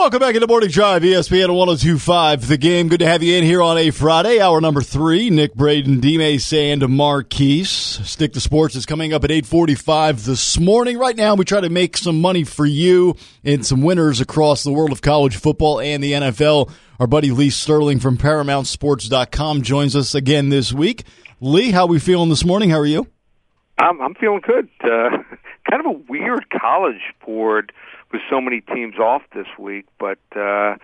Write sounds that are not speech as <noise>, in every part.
Welcome back into Morning Drive, ESPN 1025. The game. Good to have you in here on a Friday, hour number three. Nick Braden, Dime Sand, Marquise. Stick to Sports is coming up at 845 this morning. Right now, we try to make some money for you and some winners across the world of college football and the NFL. Our buddy Lee Sterling from ParamountSports.com joins us again this week. Lee, how are we feeling this morning? How are you? I'm, I'm feeling good. Uh, <laughs> kind of a weird college board with so many teams off this week, but uh,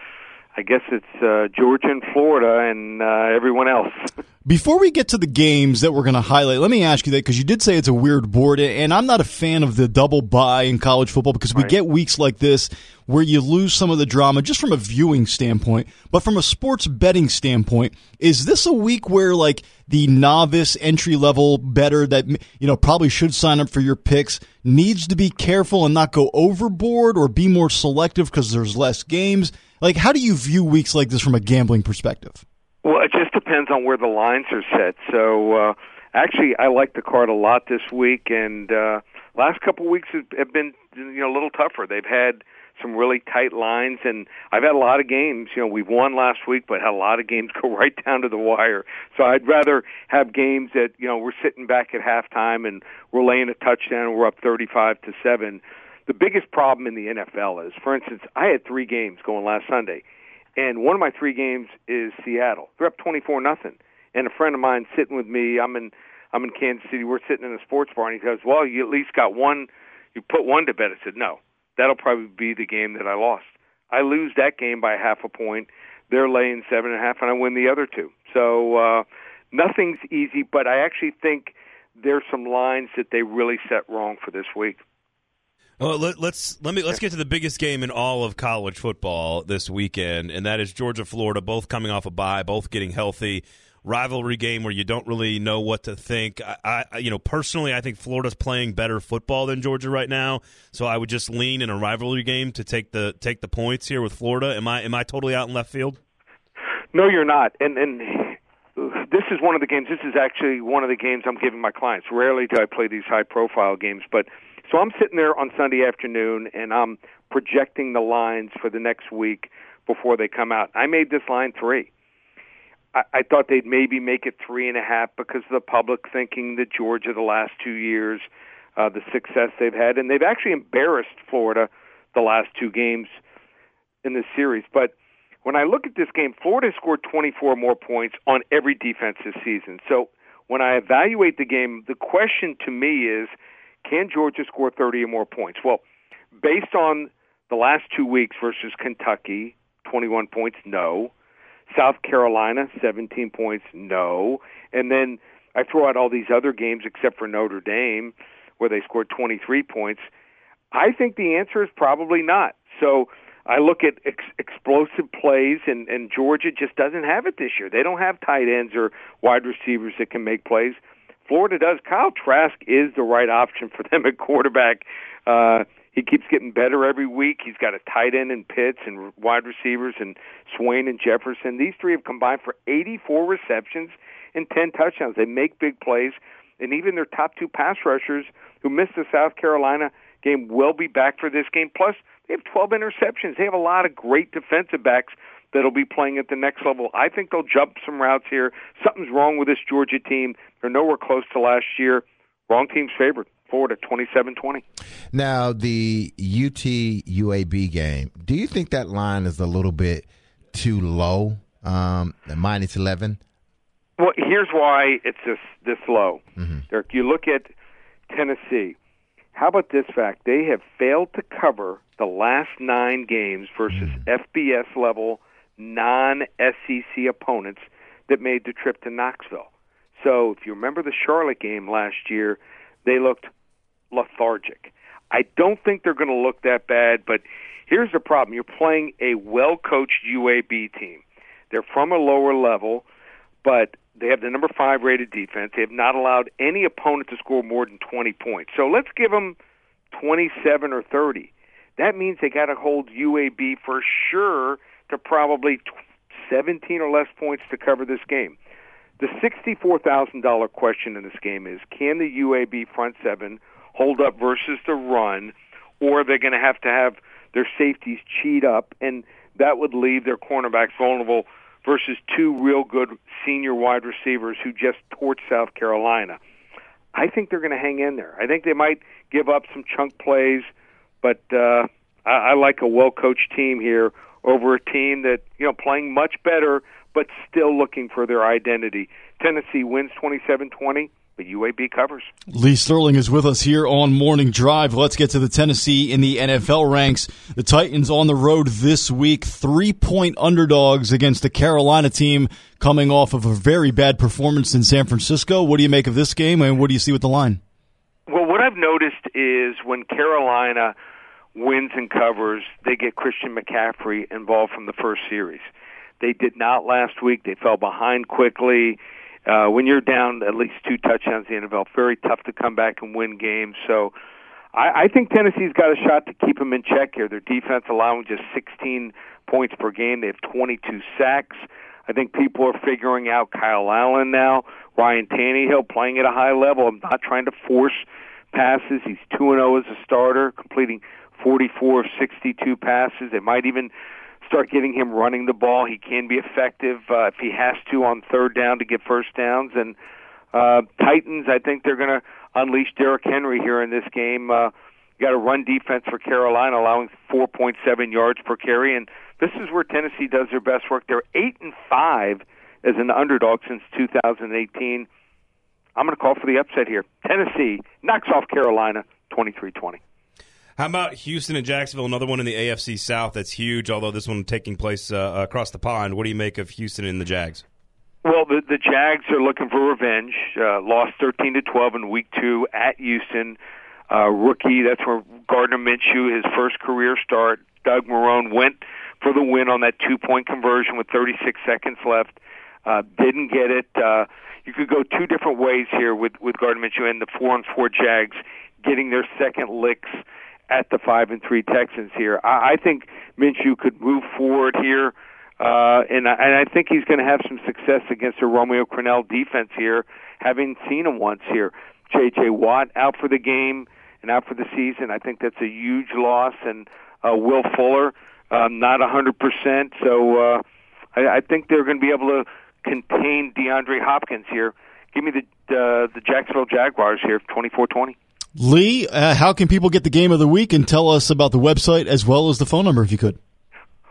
I guess it's uh, Georgia and Florida and uh, everyone else. <laughs> Before we get to the games that we're going to highlight, let me ask you that because you did say it's a weird board, and I'm not a fan of the double bye in college football because we Right. get weeks like this where you lose some of the drama just from a viewing standpoint, but from a sports betting standpoint, is this a week where like the novice entry level better that you know probably should sign up for your picks needs to be careful and not go overboard or be more selective because there's less games? Like, how do you view weeks like this from a gambling perspective? Well, it just depends on where the lines are set. So, uh, actually, I like the card a lot this week, and uh, last couple weeks have have been you know a little tougher. They've had some really tight lines, and I've had a lot of games. You know, we've won last week, but had a lot of games <laughs> go right down to the wire. So I'd rather have games that you know we're sitting back at halftime and we're laying a touchdown, and we're up thirty-five to seven. The biggest problem in the NFL is, for instance, I had three games going last Sunday, and one of my three games is Seattle. They're up twenty-four nothing, and a friend of mine sitting with me. I'm in I'm in Kansas City. We're sitting in a sports bar, and he goes, "Well, you at least got one. You put one to bed." I said, "No, that'll probably be the game that I lost. I lose that game by half a point. They're laying seven and a half, and I win the other two. So uh, nothing's easy, but I actually think there's some lines that they really set wrong for this week. Well, let, let's let me let's get to the biggest game in all of college football this weekend, and that is Georgia Florida, both coming off a bye, both getting healthy. Rivalry game where you don't really know what to think. I, I, you know, personally, I think Florida's playing better football than Georgia right now, so I would just lean in a rivalry game to take the take the points here with Florida. Am I am I totally out in left field? No, you're not. And and this is one of the games. This is actually one of the games I'm giving my clients. Rarely do I play these high profile games, but so I'm sitting there on Sunday afternoon and I'm projecting the lines for the next week before they come out. I made this line three. I, I thought they'd maybe make it three and a half because of the public thinking that Georgia the last two years, uh, the success they've had, and they've actually embarrassed Florida the last two games in this series. But when I look at this game, Florida scored 24 more points on every defense this season. So when I evaluate the game, the question to me is, can Georgia score 30 or more points? Well, based on the last two weeks versus Kentucky, 21 points, no. South Carolina, 17 points, no. And then I throw out all these other games except for Notre Dame, where they scored 23 points. I think the answer is probably not. So I look at ex- explosive plays, and, and Georgia just doesn't have it this year. They don't have tight ends or wide receivers that can make plays. Florida does. Kyle Trask is the right option for them at quarterback. Uh, he keeps getting better every week. He's got a tight end in Pitts and wide receivers and Swain and Jefferson. These three have combined for 84 receptions and 10 touchdowns. They make big plays, and even their top two pass rushers who missed the South Carolina game will be back for this game. Plus, they have 12 interceptions. They have a lot of great defensive backs that'll be playing at the next level. I think they'll jump some routes here. Something's wrong with this Georgia team. They're nowhere close to last year. Wrong team's favored. Florida 27-20. Now, the UT UAB game, do you think that line is a little bit too low, um, minus 11? Well, here's why it's this this low. Derek, you look at Tennessee. How about this fact? They have failed to cover the last nine games versus FBS level non SEC opponents that made the trip to Knoxville. So if you remember the Charlotte game last year, they looked lethargic. I don't think they're going to look that bad, but here's the problem. You're playing a well coached UAB team. They're from a lower level, but they have the number five rated defense. They have not allowed any opponent to score more than 20 points. So let's give them 27 or 30. That means they got to hold UAB for sure to probably tw- 17 or less points to cover this game. The $64,000 question in this game is can the UAB front seven hold up versus the run, or are they going to have to have their safeties cheat up, and that would leave their cornerbacks vulnerable versus two real good senior wide receivers who just torched South Carolina. I think they're going to hang in there. I think they might give up some chunk plays, but uh, I, I like a well coached team here over a team that you know playing much better but still looking for their identity. Tennessee wins 27-20 but UAB covers. Lee Sterling is with us here on Morning Drive. Let's get to the Tennessee in the NFL ranks. The Titans on the road this week, three point underdogs against the Carolina team coming off of a very bad performance in San Francisco. What do you make of this game and what do you see with the line? Well, what I've noticed is when Carolina wins and covers, they get Christian McCaffrey involved from the first series. They did not last week. They fell behind quickly uh, when you're down at least two touchdowns in the NFL, very tough to come back and win games. So I, I think Tennessee's got a shot to keep them in check here. Their defense allowing just 16 points per game. They have 22 sacks. I think people are figuring out Kyle Allen now. Ryan Tannehill playing at a high level. I'm not trying to force passes. He's 2 and 0 as a starter, completing 44 of 62 passes. They might even start getting him running the ball. He can be effective uh, if he has to on third down to get first downs. And uh, Titans, I think they're going to unleash Derrick Henry here in this game. Uh, you got a run defense for Carolina, allowing 4.7 yards per carry, and this is where Tennessee does their best work. They're eight and five as an underdog since 2018. I'm going to call for the upset here. Tennessee knocks off Carolina 23-20. How about Houston and Jacksonville? Another one in the AFC South that's huge, although this one taking place uh, across the pond. What do you make of Houston and the Jags? Well, the the Jags are looking for revenge. Uh, lost thirteen to twelve in Week Two at Houston. Uh, rookie, that's where Gardner Minshew, his first career start. Doug Marrone went for the win on that two point conversion with 36 seconds left. Uh, didn't get it. Uh, you could go two different ways here with with Gardner Minshew and the four and four Jags getting their second licks at the five and three Texans here. I, I think Minshew could move forward here, uh, and I, and I think he's going to have some success against a Romeo Crennel defense here, having seen him once here. J.J. Watt out for the game and out for the season. I think that's a huge loss, and uh, Will Fuller um, not a hundred percent. So uh, I, I think they're going to be able to contain DeAndre Hopkins here. Give me the uh, the Jacksonville Jaguars here, twenty four twenty. Lee, uh, how can people get the game of the week and tell us about the website as well as the phone number if you could?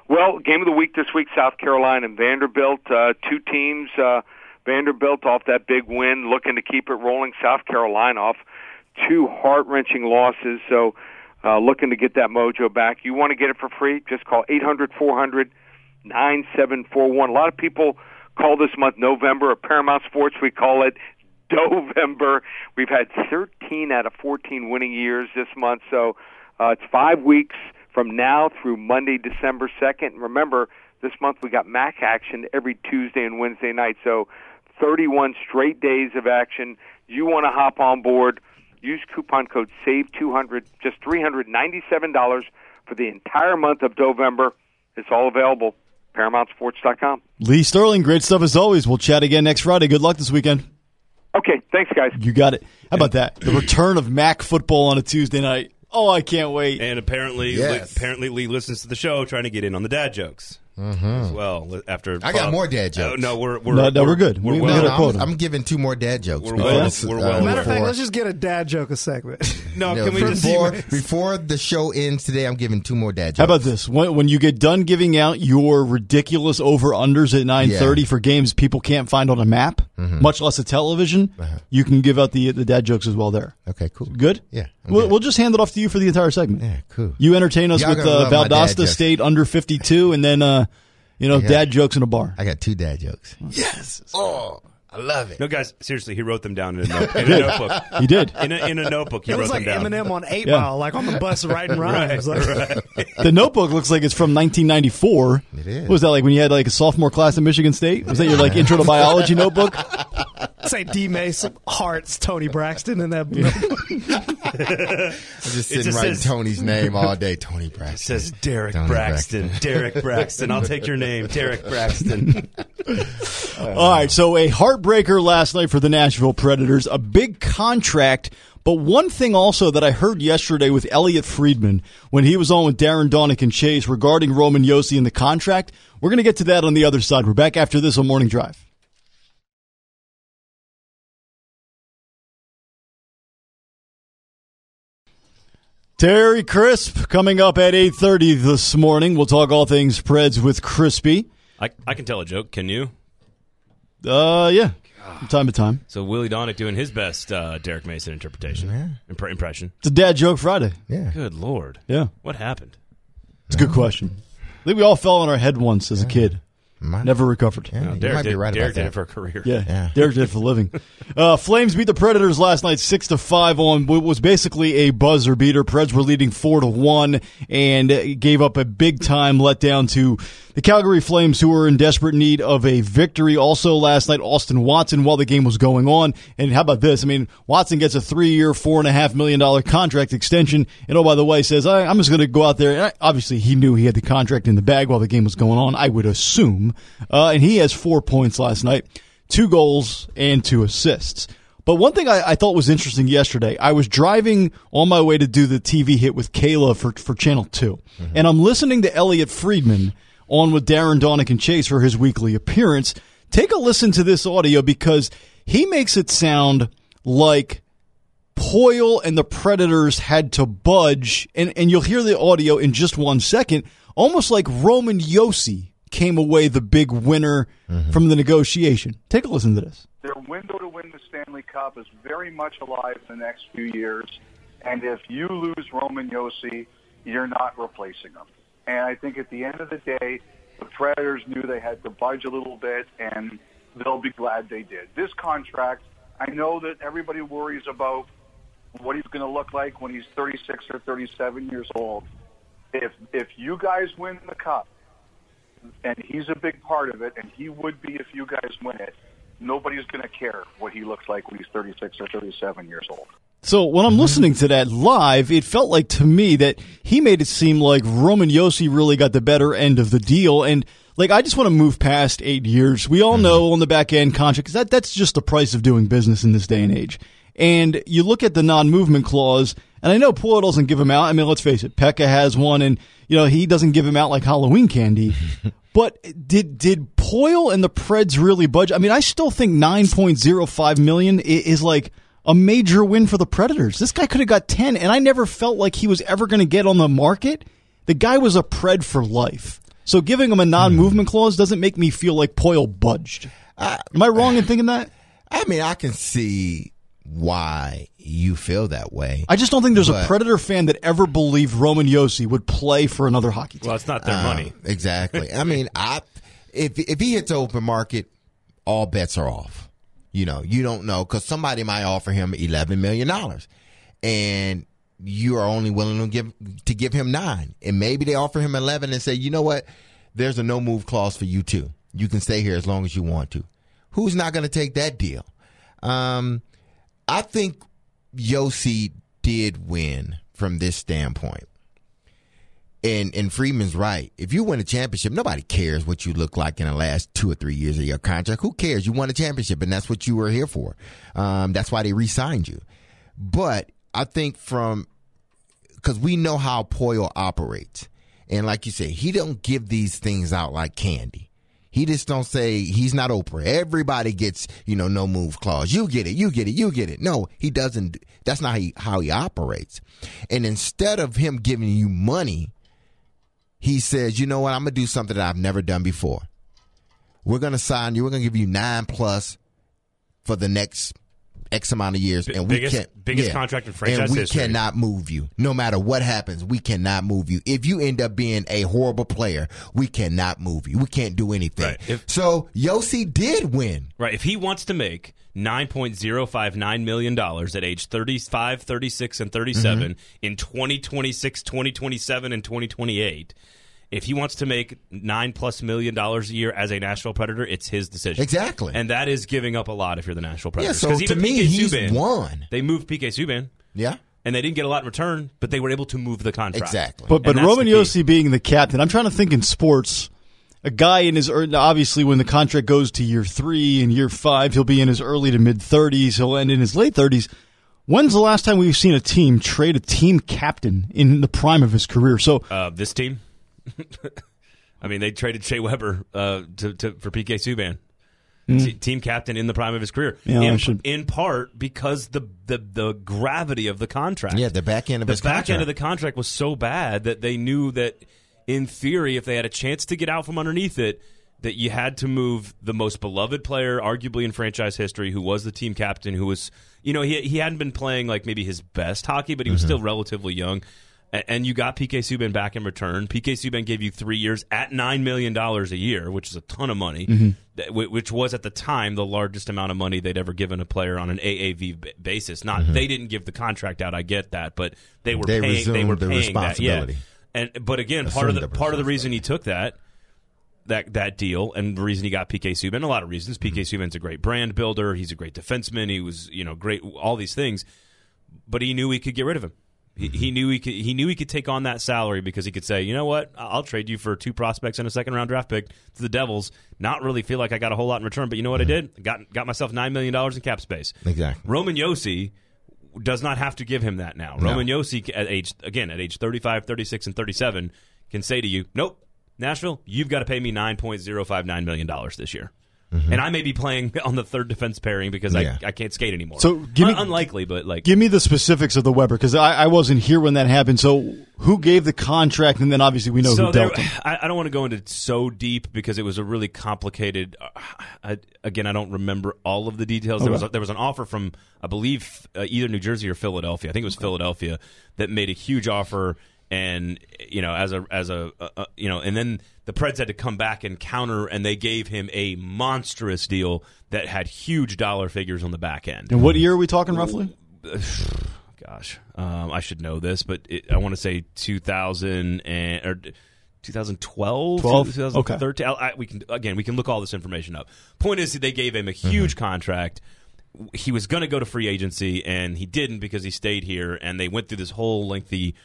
Well, game of the week this week, South Carolina and Vanderbilt. Uh, two teams, uh, Vanderbilt off that big win, looking to keep it rolling. South Carolina off two heart wrenching losses, so uh, looking to get that mojo back. You want to get it for free? Just call eight hundred four hundred nine seven four one. A lot of people call this month November. At Paramount Sports, we call it <laughs> November. We've had 13 out of 14 winning years this month, so uh, it's five weeks from now through Monday, December 2nd. remember, this month we got MAC action every Tuesday and Wednesday night, so 31 straight days of action. You want to hop on board? Use coupon code SAVE200, just $397 for the entire month of November. It's all available. ParamountSports.com. Lee Sterling, great stuff as always. We'll chat again next Friday. Good luck this weekend. Okay, thanks, guys. You got it. How about that? The return of MAC football on a Tuesday night. Oh, I can't wait. And apparently, Yes. apparently Lee listens to the show trying to get in on the dad jokes as well. After I got more dad Oh, jokes. no, we're we're No, no, we're good. We're We- well, we No, hit no. I'm, I'm giving two more dad jokes. We're well- this, we're uh, Matter of fact, let's just get a dad joke a segment. <laughs> no, No, can we just before, before the show ends today, I'm giving two more dad jokes. How about this? When, when you get done giving out your ridiculous over unders at nine thirty Yeah. for games people can't find on a map, much less a television, you can give out the the dad jokes as well. There, Okay, cool. good. Yeah, we'll, we'll just hand it off to you for the entire segment. Yeah, cool. You entertain us Y'all with uh, love my dad Valdosta. State under fifty two, and then uh, you know got- dad jokes in a bar. I got two dad jokes. Yes. Oh, I love it. No, guys, seriously, he wrote them down in a, <laughs> note, in a notebook. He did. In a, in a notebook, he It wrote was like them down. Eminem on Eight Yeah. Mile, like on the bus writing <laughs> rhymes. like, <laughs> The notebook looks like it's from 1994. It is. What was that like when you had like a sophomore class at Michigan State? Was that your like intro to biology notebook? Say D Mace hearts Tony Braxton in that. I'm just sitting just writing says- Tony's name all day. Tony Braxton. It says Derek Tony Braxton. Derek Braxton. I'll take your name, Derek Braxton. All right, so a heartbreaker last night for the Nashville Predators, a big contract. But one thing also that I heard yesterday with Elliotte Friedman when he was on with Darren Daunic and Chase regarding Roman Josi and the contract, we're going to get to that on the other side. We're back after this on Morning Drive. Terry Crisp coming up at 8.30 this morning. We'll talk all things Preds with Crispy. I, I can tell a joke. Can you? Uh, yeah, from time to time. So Willie Daunic doing his best uh, Derek Mason interpretation, Impre- impression. It's a dad joke Friday. Yeah. Good lord. Yeah. What happened? It's a good question. I think we all fell on our head once as a kid. Might- Never recovered. Yeah, you Derek might did, be right Derek about did that. it for a career. Yeah, Yeah. <laughs> Derek did it for a living. <laughs> Uh, Flames beat the Predators last night, six to five on what was basically a buzzer beater. Preds were leading four to one and uh, gave up a big time letdown to the Calgary Flames, who were in desperate need of a victory. Also last night, Austin Watson, while the game was going on, and how about this? I mean, Watson gets a and a half million dollar contract extension, and oh by the way, says I, I'm just going to go out there. And I, obviously, he knew he had the contract in the bag while the game was going on. I would assume, uh, and he has four points last night two goals and two assists. But one thing I, I thought was interesting yesterday, I was driving on my way to do the TV hit with Kayla for, for Channel 2. And I'm listening to Elliotte Friedman on with Darren Daunic and Chase for his weekly appearance. Take a listen to this audio because he makes it sound like Poile and the Predators had to budge, and, and you'll hear the audio in just one second, almost like Roman Josi came away the big winner mm-hmm. from the negotiation. Take a listen to this. their window to win the Stanley Cup is very much alive in the next few years. And if you lose Roman Josi, you're not replacing him. And I think at the end of the day, the Predators knew they had to budge a little bit, and they'll be glad they did. This contract, I know that everybody worries about what he's going to look like when he's 36 or 37 years old. If if you guys win the cup, and he's a big part of it, and he would be if you guys win it. Nobody's going to care what he looks like when he's 36 or 37 years old. So when I'm mm-hmm. listening to that live, it felt like to me that he made it seem like Roman Josi really got the better end of the deal. And like, I just want to move past eight years. We all mm-hmm. know on the back end contract, 'cause that, that's just the price of doing business in this day and age. And you look at the non-movement clause, and I know Poile doesn't give him out. I mean, let's face it, Pekka has one, and you know he doesn't give him out like Halloween candy. <laughs> but did did Poile and the Preds really budge? I mean, I still think nine point zero five million is like a major win for the Predators. This guy could have got ten, and I never felt like he was ever going to get on the market. The guy was a Pred for life. So giving him a non-movement clause doesn't make me feel like Poile budged. Am I wrong in thinking that? I mean, I can see why you feel that way. I just don't think there's a Predator fan that ever believed Roman Josi would play for another hockey team. Well, it's not their Uh, money. Exactly. I mean, I if if he hits open market, all bets are off. You know, you don't know because somebody might offer him eleven million dollars, and you are only willing to give to give him nine, and maybe they offer him eleven and say, you know what, there's a no move clause for you too. You can stay here as long as you want to. Who's not going to take that deal? Um, I think Josi did win from this standpoint. And and Friedman's right. If you win a championship, nobody cares what you look like in the last two or three years of your contract. Who cares? You won a championship, and that's what you were here for. Um, that's why they re-signed you. But I think from because we know how Poile operates, and like you said, he don't give these things out like candy. He just don't say he's not Oprah. Everybody gets, you know, no move clause. You get it, you get it, you get it. No, he doesn't. That's not how he, how he operates. And instead of him giving you money, he says, you know what, I'm gonna do something that I've never done before. We're gonna sign you. We're gonna give you nine plus for the next X amount of years, and we biggest- can't biggest contract in franchise and we history. cannot move you. No matter what happens, we cannot move you. If you end up being a horrible player, we cannot move you. We can't do anything. Right. If- so Josi did win. Right. If he wants to make $9.059 million at age 35, 36, and 37 Mm-hmm. in 2026, 2027, and 2028, If he wants to make nine plus million dollars a year as a Nashville Predator, it's his decision. Exactly. and that is giving up a lot if you're the Nashville Predator. Yeah, Predators. so 'Cause to me, PK he's Subban, won. They moved PK Subban, Yeah, and they didn't get a lot in return, but they were able to move the contract. exactly. But but Roman. Josi being the captain, I'm trying to think in sports. A guy in his obviously when the contract goes to year three and year five, he'll be in his early to mid 30s. He'll end in his late 30s. When's the last time we've seen a team trade a team captain in the prime of his career? So Uh, this team, <laughs> I mean, they traded Shea Weber uh, to, to for PK Subban, T- team captain in the prime of his career. Yeah, in, should- in part because the, the the gravity of the contract. yeah, the back end of the his back end contract. of the contract was so bad that they knew that in theory if they had a chance to get out from underneath it that you had to move the most beloved player arguably in franchise history who was the team captain who was you know he he hadn't been playing like maybe his best hockey but he was still relatively young and you got PK Subban back in return. PK Subban gave you three years at nine million dollars a year, which is a ton of money, mm-hmm. wh- which was at the time the largest amount of money they'd ever given a player on an AAV basis. Not mm-hmm. they didn't give the contract out, I get that, but they were They paying. They were the paying that, yeah. responsibility. And but again, part of the the part of the reason he took that that that deal and the reason he got PK Subban, a lot of reasons. PK mm-hmm. Subban's a great brand builder. He's a great defenseman. He was you know great all these things, but he knew he could get rid of him. He, he knew he could. He knew he could take on that salary because he could say, you know what, I'll trade you for two prospects and a second round draft pick to the Devils. Not really feel like I got a whole lot in return, but you know what I mm-hmm. did? Got got myself nine million dollars in cap space. Exactly. Roman Josi does not have to give him that now. Roman Josi at age again at age 35, 36 and 37 can say to you, "Nope, Nashville, you've got to pay me 9.059 million dollars this year." And I may be playing <laughs> on the third defense pairing because Yeah. I, I can't skate anymore. So, give me- Un- unlikely, but like give me the specifics of the Weber because I, I wasn't here when that happened. So who gave the contract? And then obviously we know so who there, dealt him. <laughs> I, I don't want to go into so deep because it was a really complicated. Uh, <sighs> I, again, I don't remember all of the details. There was a, there was an offer from I believe uh, either New Jersey or Philadelphia. I think it was Philadelphia that made a huge offer, and you know as a as a uh, uh, you know, and then the Preds had to come back and counter, and they gave him a monstrous deal that had huge dollar figures on the back end. And what year are we talking roughly? <sighs> gosh, um, I should know this, but it, I want to say 2000 and or 2012, 12? 2013. I, I, we can again, we can look all this information up. Point is, they gave him a huge contract. He was going to go to free agency, and he didn't because he stayed here. And they went through this whole lengthy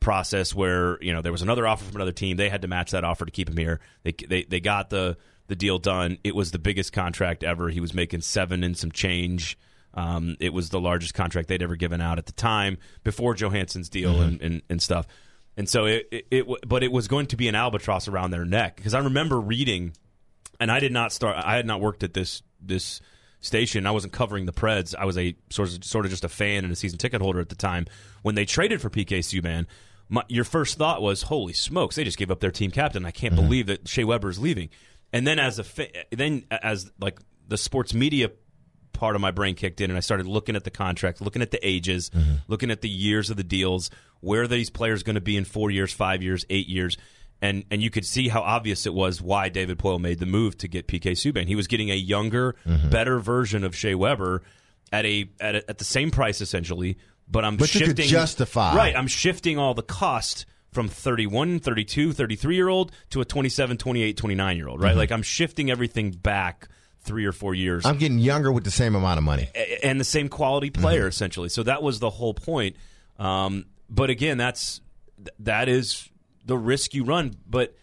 process where you know there was another offer from another team. They had to match that offer to keep him here. They they they got the the deal done. It was the biggest contract ever. He was making seven and some change. Um, it was the largest contract they'd ever given out at the time before Johansen's deal and, and, and stuff. And so it, it, it, but it was going to be an albatross around their neck because I remember reading, and I did not start. I had not worked at this this station. I wasn't covering the Preds. I was a sort of sort of just a fan and a season ticket holder at the time. When they traded for PK Subban, my, your first thought was, "Holy smokes! They just gave up their team captain. I can't mm-hmm. believe that Shea Weber is leaving." And then as a fa- then as like the sports media part of my brain kicked in and I started looking at the contract, looking at the ages, mm-hmm. looking at the years of the deals, where are these players going to be in four years, five years, eight years. And and you could see how obvious it was why David Poile made the move to get PK Subban. He was getting a younger, mm-hmm. better version of Shea Weber at a at, a, at the same price essentially, but I'm But you could shifting justify. Right, I'm shifting all the cost from 31, 32, 33 year old to a 27, 28, 29 year old, right? Like I'm shifting everything back 3 or 4 years I'm getting younger with the same amount of money. and the same quality player essentially. So that was the whole point. Um, but again, that's that is the risk you run. But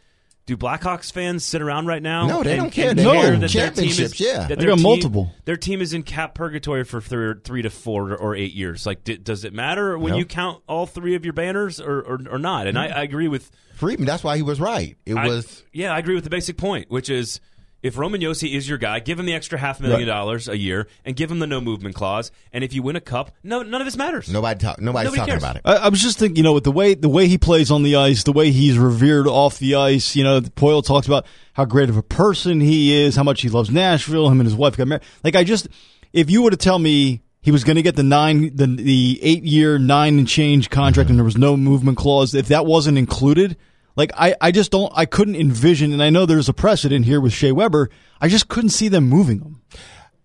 do Blackhawks fans sit around right now? No, they and- don't care. They care won that their team is championships, yeah. that They their team- multiple. Their team is in cap purgatory for three, three to four or eight years. Like, d- does it matter when No. you count all three of your banners or or, or not? And I, I agree with Friedman, that's why he was right. It I- was yeah, I agree with the basic point, which is if Roman Josi is your guy, give him the extra half million Right. dollars a year and give him the no movement clause. And if you win a cup, no, none of this matters. nobody talk, nobody's Nobody talking cares. about it. I, I was just thinking, you know, with the way the way he plays on the ice, the way he's revered off the ice. You know, Poile talks about how great of a person he is, how much he loves Nashville. Him and his wife got married. Like, I just, if you were to tell me he was going to get the nine, the the eight year nine and change contract, mm-hmm. and there was no movement clause, if that wasn't included. Like I, I just don't I couldn't envision and I know there's a precedent here with Shea Weber. I just couldn't see them moving him.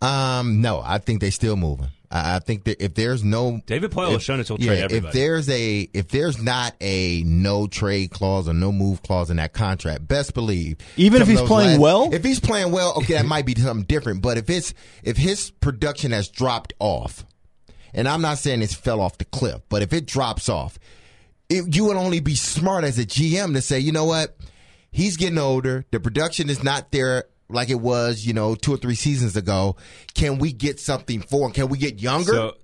Um, no, I think they still moving. I I think that if there's no David Poile has if- shown us he'll yeah, trade if there's a if there's not a no trade clause or no move clause in that contract, best believe Even if he's those playing well? if he's playing well, okay, that might be something different. But if it's if his production has dropped off, and I'm not saying it's fell off the cliff, but if it drops off, it, you would only be smart as a GM to say, you know what, he's getting older. The production is not there like it was, you know, two or three seasons ago. Can we get something for him? Can we get younger So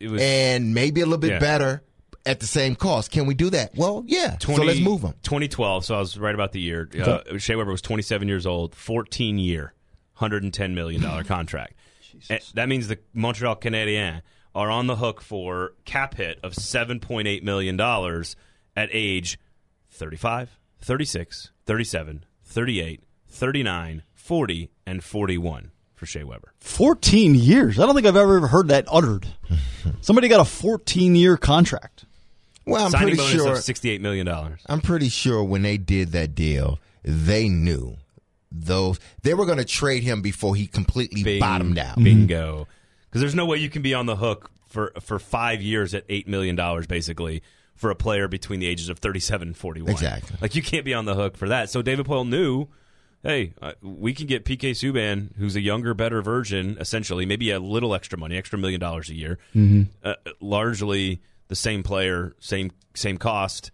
was and maybe a little bit Yeah. better at the same cost? Can we do that? Well, yeah. so let's move him. 2012, so I was right about the year. Uh, Shea Weber was 27 years old, 14 year, 110 million dollar contract. <laughs> That means the Montreal Canadiens are on the hook for cap hit of 7.8 million dollars at age 35, 36, 37, 38, 39, 40, and 41 for Shea Weber. 14 years. I don't think I've ever heard that uttered. <laughs> Somebody got a 14 year contract. Well, I'm Signing pretty bonus sure. of 68 million dollars. I'm pretty sure when they did that deal, they knew those they were going to trade him before he completely Bing- bottomed out. Bingo. Mm-hmm. Because there's no way you can be on the hook for for five years at eight million dollars, basically, for a player between the ages of 37 and 41. Exactly. Like you can't be on the hook for that. So David Poile knew, hey, uh, we can get PK Subban, who's a younger, better version, essentially, maybe a little extra money, extra million dollars a year, uh, largely the same player, same same cost.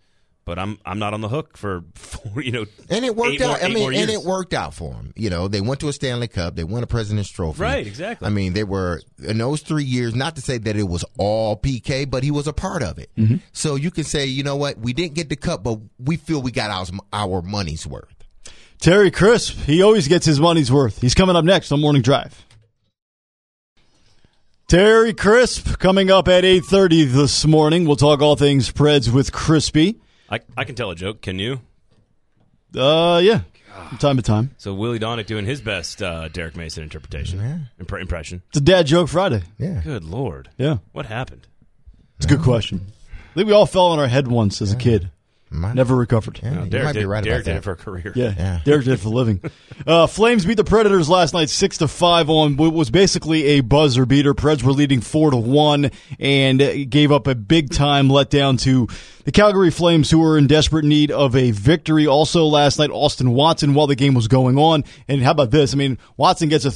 But I'm I'm not on the hook for, <laughs> for you know, And it worked eight more- out. I mean, and years. it worked out for him. You know, they went to a Stanley Cup. They won a President's Trophy. Right, exactly. I mean, they were in those three years. Not to say that it was all PK, but he was a part of it. Mm-hmm. So you can say, you know what, we didn't get the cup, but we feel we got our our money's worth. Terry Crisp, he always gets his money's worth. He's coming up next on Morning Drive. Terry Crisp coming up at 8:30 this morning. We'll talk all things Preds with Crispy. I, I can tell a joke. Can you? Uh yeah. From time to time. So Willie Daunic doing his best uh, Derek Mason interpretation impre- impression. It's a dad joke Friday. Yeah. Good lord, Yeah. what happened? It's a good question. I think we all fell on our head once as a kid. Might- Never recovered. Yeah, you Derek might did, be right Derek about did that. it for a career. Yeah, Yeah. Derek did it for a living. Uh, Flames beat the Predators last night, six to five on what was basically a buzzer beater. Preds were leading four to one and gave up a big time letdown to the Calgary Flames, who were in desperate need of a victory. Also last night, Austin Watson, while the game was going on, and how about this? I mean, Watson gets a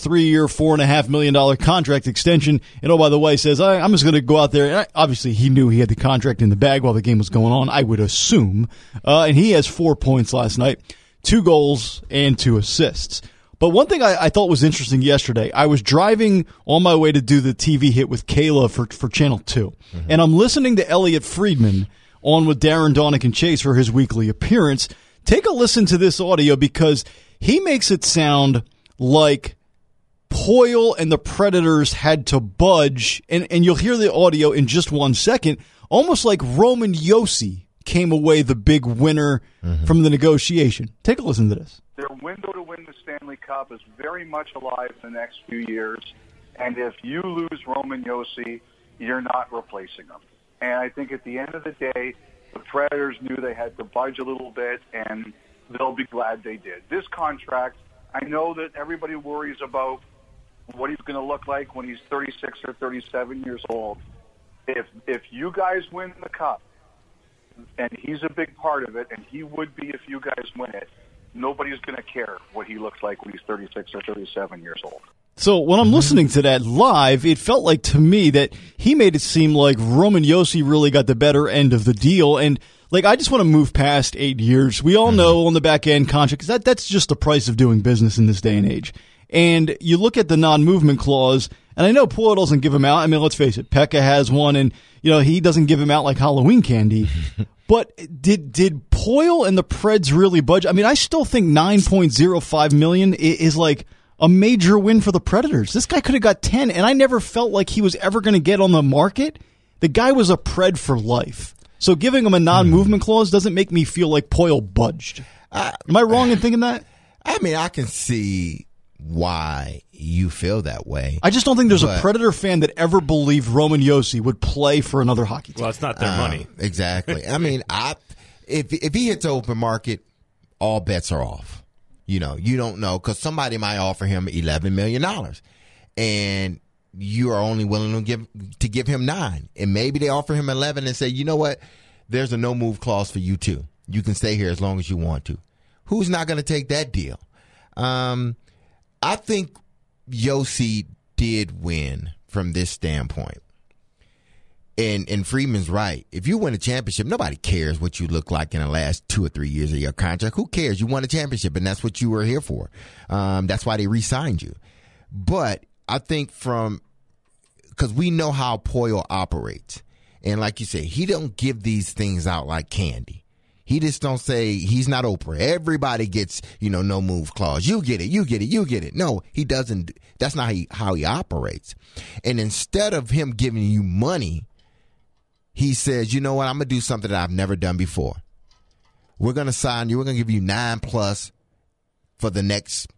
and a half million dollar contract extension, and oh by the way, says I, I'm just going to go out there. And I, obviously, he knew he had the contract in the bag while the game was going on. I would assume, uh, and he has four points last night two goals and two assists. But one thing I, I thought was interesting yesterday, I was driving on my way to do the TV hit with Kayla for, for Channel 2. And I'm listening to Elliotte Friedman on with Darren Daunic and Chase for his weekly appearance. Take a listen to this audio because he makes it sound like Poile and the Predators had to budge, and, and you'll hear the audio in just one second, almost like Roman Josi came away the big winner mm-hmm. from the negotiation. Take a listen to this. their window to win the Stanley Cup is very much alive in the next few years. And if you lose Roman Josi, you're not replacing him. And I think at the end of the day, the Predators knew they had to budge a little bit, and they'll be glad they did. This contract, I know that everybody worries about what he's going to look like when he's 36 or 37 years old. If if you guys win the cup, and he's a big part of it, and he would be if you guys win it. Nobody's going to care what he looks like when he's 36 or 37 years old. So when I'm listening to that live, it felt like to me that he made it seem like Roman Josi really got the better end of the deal. And like, I just want to move past eight years. We all know on the back end contract, that, that's just the price of doing business in this day and age. And you look at the non-movement clause, and I know Poile doesn't give him out. I mean, let's face it, Pekka has one, and you know he doesn't give him out like Halloween candy. <laughs> but did did Poile and the Preds really budge? I mean, I still think nine point zero five million is like a major win for the Predators. This guy could have got 10, and I never felt like he was ever going to get on the market. The guy was a Pred for life. So giving him a non movement clause doesn't make me feel like Poile budged. Am I wrong in thinking that? I mean, I can see why you feel that way. I just don't think there's a Predator fan that ever believed Roman Josi would play for another hockey team. Well, it's not their Uh, money. Exactly. I mean, <laughs> I if if he hits open market, all bets are off. You know, you don't know because somebody might offer him eleven million dollars, and you are only willing to give to give him nine, and maybe they offer him eleven and say, you know what, there's a no move clause for you too. You can stay here as long as you want to. Who's not going to take that deal? Um, I think Josi did win from this standpoint. And and Friedman's right. If you win a championship, nobody cares what you look like in the last two or three years of your contract. Who cares? You won a championship, and that's what you were here for. Um, that's why they re-signed you. But I think from because we know how Poile operates, and like you say, he don't give these things out like candy. He just don't say he's not Oprah. Everybody gets you know no move clause. You get it, you get it, you get it. No, he doesn't. That's not how he, how he operates. And instead of him giving you money, he says, you know what, I'm gonna do something that I've never done before. We're gonna sign you. We're gonna give you nine plus for the next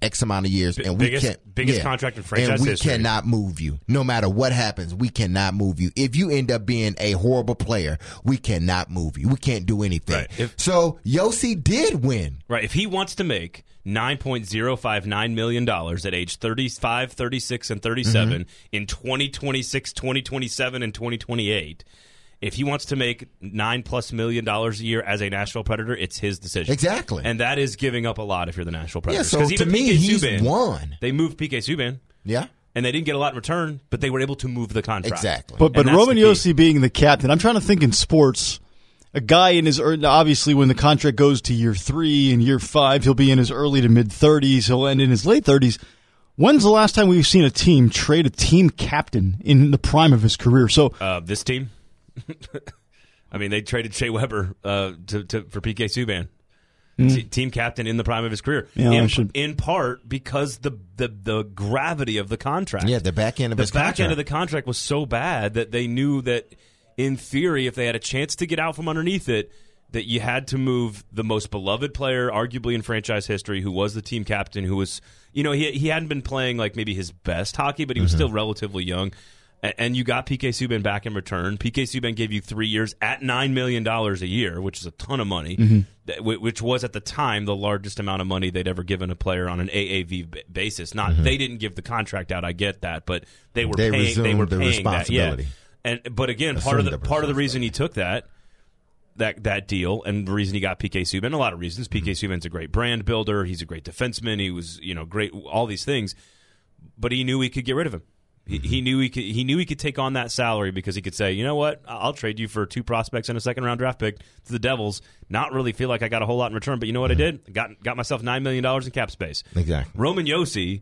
X amount of years, and we biggest- can't biggest contract in franchise and we history. cannot move you. No matter what happens, we cannot move you. If you end up being a horrible player, we cannot move you. We can't do anything. Right. If- so Josi did win. Right. If he wants to make $9.059 million at age 35, 36, and 37 Mm-hmm. in 2026, 2027, and 2028, if he wants to make nine plus million dollars a year as a Nashville Predator, it's his decision. Exactly. And that is giving up a lot if you're the Nashville Yeah, Predators. so 'Cause to even me, PK he's Subban, won. They moved PK Subban, Yeah, and they didn't get a lot in return, but they were able to move the contract. exactly. But but Roman. Josi being the captain, I'm trying to think in sports. A guy in his ear- obviously when the contract goes to year three and year five, he'll be in his early to mid 30s. He'll end in his late 30s. When's the last time we've seen a team trade a team captain in the prime of his career? So Uh, this team, <laughs> I mean, they traded Shea Weber uh, to, to for PK Subban, T- team captain in the prime of his career. Yeah, in, should- in part because the, the the gravity of the contract. yeah, the back end of the his back contract. end of the contract was so bad that they knew that, in theory, if they had a chance to get out from underneath it, that you had to move the most beloved player, arguably in franchise history, who was the team captain, who was, you know, he he hadn't been playing like maybe his best hockey, but he Mm-hmm. was still relatively young. A- And you got PK Subban back in return. PK Subban gave you three years at nine million dollars a year, which is a ton of money. Mm-hmm. that- Which was at the time the largest amount of money they'd ever given a player on an AAV b- basis. Not they didn't give the contract out. I get that, but they were Mm-hmm. They paying. They were the paying that. Yeah. And but again, part of the part of the reason he took that that that deal and the reason he got PK Subban, a lot of reasons. PK Mm-hmm. Subban's a great brand builder. He's a great defenseman. He was, you know, great all these things. But he knew he could get rid of him. He, he knew he could. He knew he could take on that salary because he could say, you know what, I'll trade you for two prospects and a second round draft pick to the Devils. Not really feel like I got a whole lot in return, but you know what I did? Got got myself nine million dollars in cap space. Exactly. Roman Josi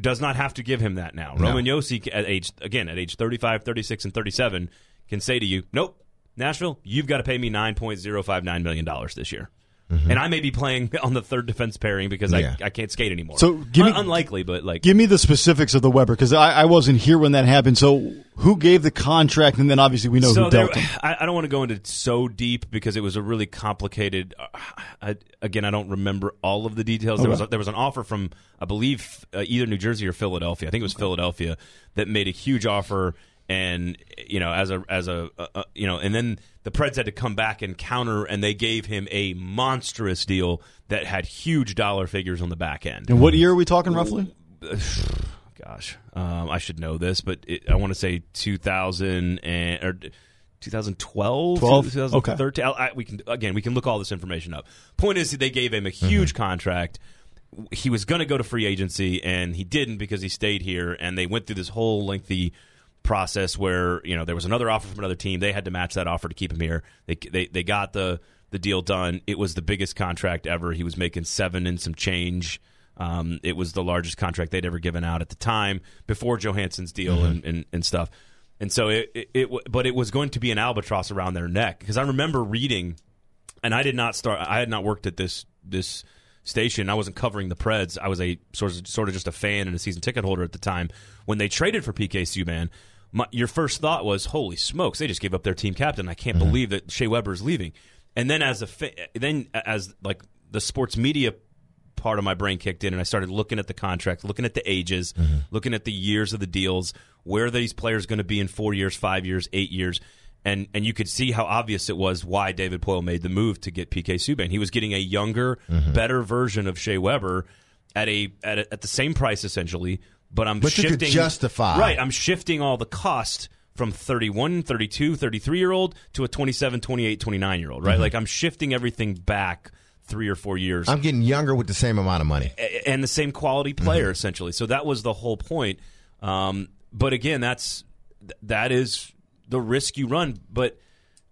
does not have to give him that now. Roman Josi at age again at age 35, 36 and 37 can say to you, "Nope, Nashville, you've got to pay me 9.059 million dollars this year." And I may be playing <laughs> on the third defense pairing because Yeah. I, I can't skate anymore. So, give me- Un- unlikely, but like give me the specifics of the Weber because I, I wasn't here when that happened. So who gave the contract, and then obviously we know so who there, dealt him. <sighs> I, I don't want to go into so deep because it was a really complicated. Uh, <sighs> I, again, I don't remember all of the details. There was a, there was an offer from I believe uh, either New Jersey or Philadelphia. I think it was Philadelphia that made a huge offer, and you know as a as a uh, uh, you know, and then the Preds had to come back and counter, and they gave him a monstrous deal that had huge dollar figures on the back end. And what year are we talking roughly? <sighs> gosh, um, I should know this, but it, I want to say 2000 and or 2012, 12? 2013. I, I- we can again, we can look all this information up. Point is, they gave him a huge contract. He was going to go to free agency, and he didn't because he stayed here. And they went through this whole lengthy process where you know there was another offer from another team. They had to match that offer to keep him here. They they they got the the deal done. It was the biggest contract ever. He was making seven and some change. Um, it was the largest contract they'd ever given out at the time before Johansen's deal and, and, and stuff. And so it, it, it, but it was going to be an albatross around their neck because I remember reading, and I did not start. I had not worked at this this station. I wasn't covering the Preds. I was a sort of sort of just a fan and a season ticket holder at the time. When they traded for PK Subban, my, your first thought was, "Holy smokes! They just gave up their team captain. I can't mm-hmm. believe that Shea Weber is leaving." And then as a fa- then as like the sports media part of my brain kicked in and I started looking at the contract, looking at the ages, mm-hmm. looking at the years of the deals, where are these players going to be in four years, five years, eight years. And, and you could see how obvious it was why David Poile made the move to get PK Subban. He was getting a younger, mm-hmm. better version of Shea Weber at a, at a at the same price essentially, but I'm But you shifting could justify. right. I'm shifting all the cost from 31, 32, 33 year old to a 27, 28, 29 year old. Mm-hmm. Right, like I'm shifting everything back three or four years I'm getting younger with the same amount of money. and the same quality Mm-hmm. player essentially. So that was the whole point. Um, but again, that's that is the risk you run. But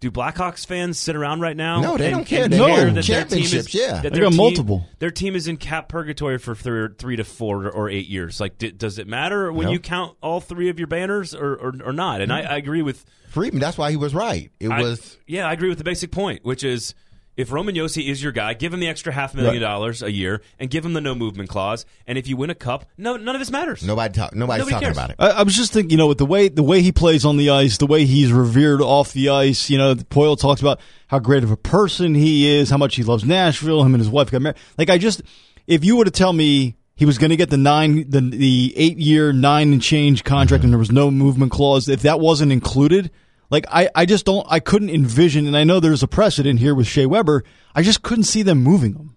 do Blackhawks fans sit around right now? No, they and- don't care. They No. care that their team is championships, yeah. that They got team- multiple. Their team is in cap purgatory for three, three to four or eight years. Like, d- does it matter when No. you count all three of your banners or or, or not? And I, I agree with Friedman, that's why he was right. It I- was yeah, I agree with the basic point, which is if Roman Josi is your guy, give him the extra half million Right. dollars a year and give him the no movement clause. And if you win a cup, no, none of this matters. nobody talk. Nobody's Nobody talking cares. about it. I, I was just thinking, you know, with the way the way he plays on the ice, the way he's revered off the ice. You know, Poile talks about how great of a person he is, how much he loves Nashville. Him and his wife got married. Like, I just, if you were to tell me he was going to get the nine, the the eight year nine and change contract, mm-hmm. and there was no movement clause, if that wasn't included. Like I, I just don't I couldn't envision and I know there's a precedent here with Shea Weber. I just couldn't see them moving him.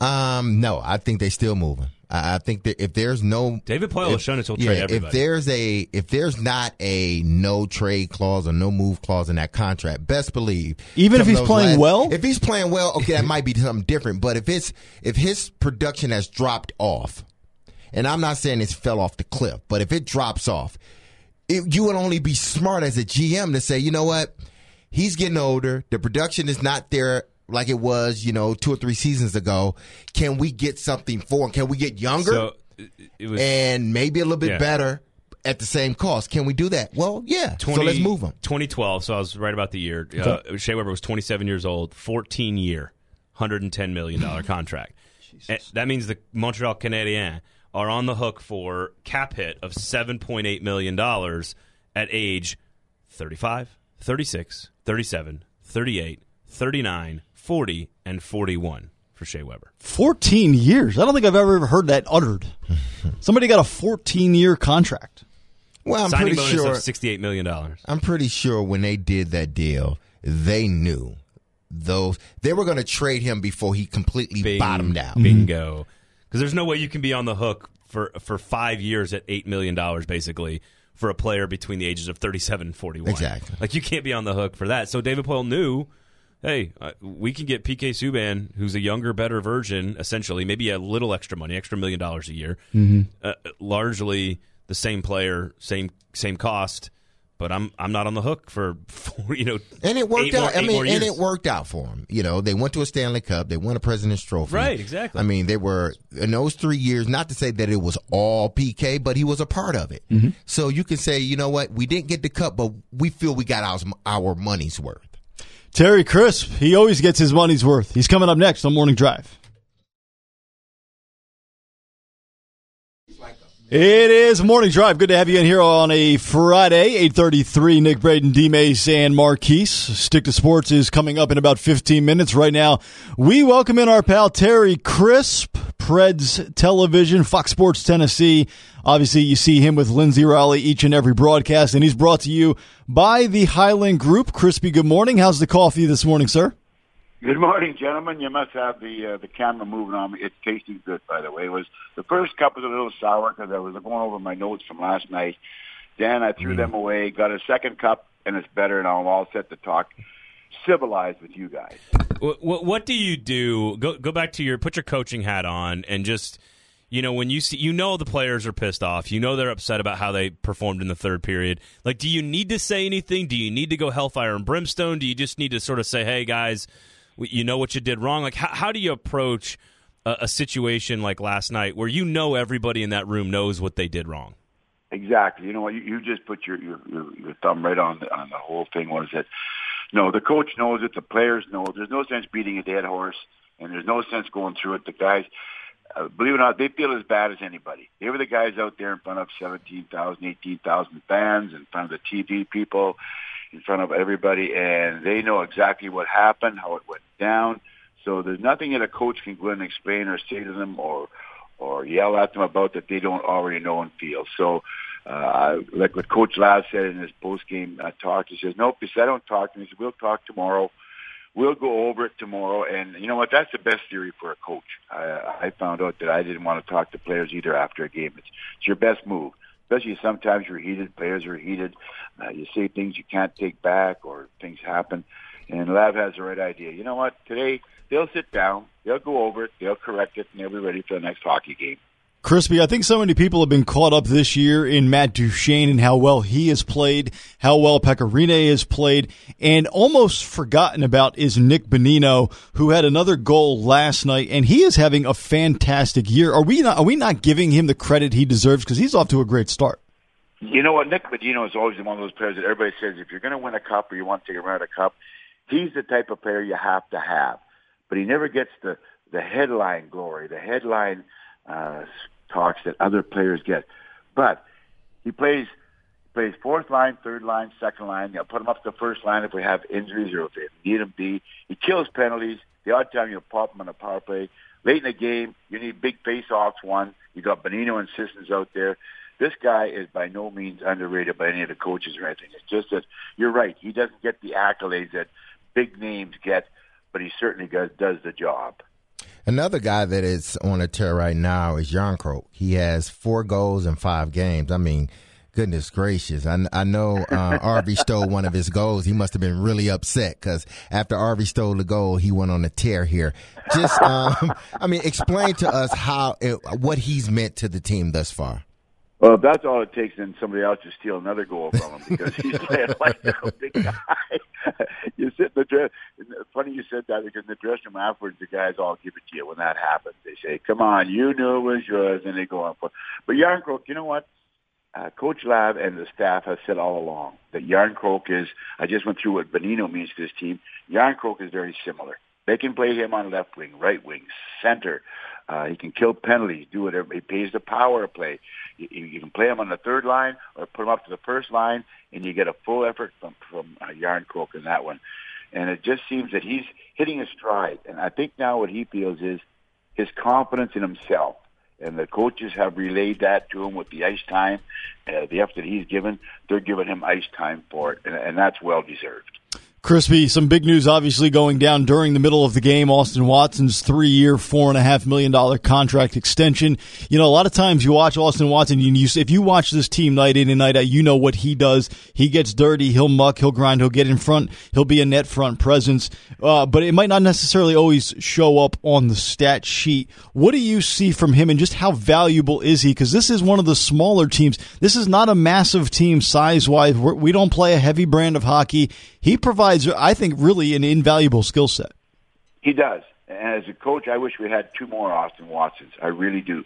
Um, no, I think they still moving. I, I think that if there's no David Poile has if- shown us he'll yeah, trade if there's a if there's not a no trade clause or no move clause in that contract, best believe Even if he's those playing well? if he's playing well, okay, that might be something different. But if it's if his production has dropped off, and I'm not saying it's fell off the cliff, but if it drops off, it, you would only be smart as a GM to say, you know what, he's getting older. The production is not there like it was, you know, two or three seasons ago. Can we get something for him? Can we get younger So it- it was and maybe a little bit Yeah. better at the same cost? Can we do that? Well, yeah. 20, so let's move him. 2012. So I was right about the year. Uh, Shea Weber was 27 years old, 14 year, 110 million dollar contract. <laughs> Eh, that means the Montreal Canadiens are on the hook for cap hit of 7.8 million dollars at age 35, 36, 37, 38, 39, 40, and 41 for Shea Weber. 14 years. I don't think I've ever heard that uttered. <laughs> Somebody got a 14 year contract. Well, I'm Signing pretty bonus sure. of 68 million dollars. I'm pretty sure when they did that deal, they knew those they were going to trade him before he completely bottomed out. Bingo. Mm-hmm. Because there's no way you can be on the hook for for five years at eight million dollars, basically, for a player between the ages of 37 and 41. Exactly. Like you can't be on the hook for that. So David Poile knew, hey, uh, we can get PK Subban, who's a younger, better version, essentially, maybe a little extra money, extra million dollars a year, uh, largely the same player, same same cost. But I'm I'm not on the hook for, <laughs> for you know And it worked eight more- out. I mean, and it worked out for him. You know, they went to a Stanley Cup. They won a President's Trophy. Right, exactly. I mean, they were in those three years. Not to say that it was all PK, but he was a part of it. Mm-hmm. So you can say, you know what, we didn't get the cup, but we feel we got our our money's worth. Terry Crisp, he always gets his money's worth. He's coming up next on Morning Drive. It is Morning Drive. Good to have you in here on a Friday, 833. Nick Braden, D. Mace, and Marquise. Stick to Sports is coming up in about 15 minutes. Right now, we welcome in our pal Terry Crisp, Preds Television, Fox Sports Tennessee. Obviously, you see him with Lindsay Riley each and every broadcast, and he's brought to you by the Highland Group. Crispy, good morning. How's the coffee this morning, sir? Good morning, gentlemen. You must have the uh, the camera moving on me. It's tasting good, by the way. It was the first cup was a little sour because I was going over my notes from last night. Then I threw them away, got a second cup, and it's better, and I'm all set to talk civilized with you guys. What, what, what do you do? Go go back to your put your coaching hat on and just you know when you see you know the players are pissed off. You know they're upset about how they performed in the third period. Like, do you need to say anything? Do you need to go hellfire and brimstone? Do you just need to sort of say, "Hey guys, you know what you did wrong"? Like, how, how do you approach a, a situation like last night where you know everybody in that room knows what they did wrong? Exactly. You know what? You, you just put your, your your thumb right on the on the whole thing. Was that? No, the coach knows it. The players know. it. There's no sense beating a dead horse, and there's no sense going through it. The guys, uh, believe it or not, they feel as bad as anybody. They were the guys out there in front of 17,000, 18,000 fans, in front of the TV people, in front of everybody, and they know exactly what happened, how it went down. So there's nothing that a coach can go and explain or say to them or or yell at them about that they don't already know and feel. So, uh, like what Coach Lav said in his post game uh, talk, he says, "Nope." He said, "I don't talk to me." He said, "We'll talk tomorrow. We'll go over it tomorrow, and you know what? That's the best theory for a coach. I, I found out that I didn't want to talk to players either after a game. It's, it's your best move, especially sometimes you're heated. Players are heated. Uh, you say things you can't take back, or things happen. And Lav has the right idea. You know what? Today they'll sit down, they'll go over it, they'll correct it, and they'll be ready for the next hockey game. Crispy, I think so many people have been caught up this year in Matt Duchene and how well he has played, how well Pekka Rinne has played, and almost forgotten about is Nick Bonino, who had another goal last night, and he is having a fantastic year. Are we not? Are we not giving him the credit he deserves because he's off to a great start? You know what? Nick Bonino is always one of those players that everybody says if you're going to win a cup or you want to take a run at a cup, he's the type of player you have to have. But he never gets the the headline glory, the headline uh, talks that other players get. But he plays plays fourth line, third line, second line. They'll put him up to the first line if we have injuries or if they need him be. He kills penalties. The odd time you'll pop him on a power play. Late in the game, you need big face-offs won. You got Bonino and Sissons out there. This guy is by no means underrated by any of the coaches or anything. It's just that you're right. He doesn't get the accolades that big names get, but he certainly does, does the job. Another guy that is on a tear right now is Jarnkrok. He has four goals in five games. I mean, goodness gracious. I, I know uh, <laughs> stole one of his goals. He must have been really upset because after Arby stole the goal, he went on a tear here. Just, <laughs> um, I mean, explain to us how it, what he's meant to the team thus far. Well, that's all it takes, then somebody else to steal another goal from him because he's <laughs> playing like a big guy. <laughs> you sit in the dress. Funny you said that because in the dressing room afterwards, the guys all give it to you when that happens. They say, "Come on, you knew it was yours," and they go on for. But Jarnkrok, you know what? Uh, Coach Lav and the staff have said all along that Jarnkrok is. I just went through what Bonino means to this team. Jarnkrok is very similar. They can play him on left wing, right wing, center. Uh, he can kill penalties, do whatever. He pays the power play. You, you can play him on the third line or put him up to the first line, and you get a full effort from from uh, Jarnkrok in that one. And it just seems that he's hitting his stride. And I think now what he feels is his confidence in himself. And the coaches have relayed that to him with the ice time, uh, the effort that he's given. They're giving him ice time for it, and, and that's well deserved. Crispy, some big news obviously going down during the middle of the game. Austin Watson's three year, four and a half million dollar contract extension. You know, a lot of times you watch Austin Watson, and you, if you watch this team night in and night out, you know what he does. He gets dirty, he'll muck, he'll grind, he'll get in front, he'll be a net front presence. Uh, but it might not necessarily always show up on the stat sheet. What do you see from him and just how valuable is he? Because this is one of the smaller teams. This is not a massive team size wise. We don't play a heavy brand of hockey. He provides, I think, really an invaluable skill set. He does. And as a coach, I wish we had two more Austin Watsons. I really do.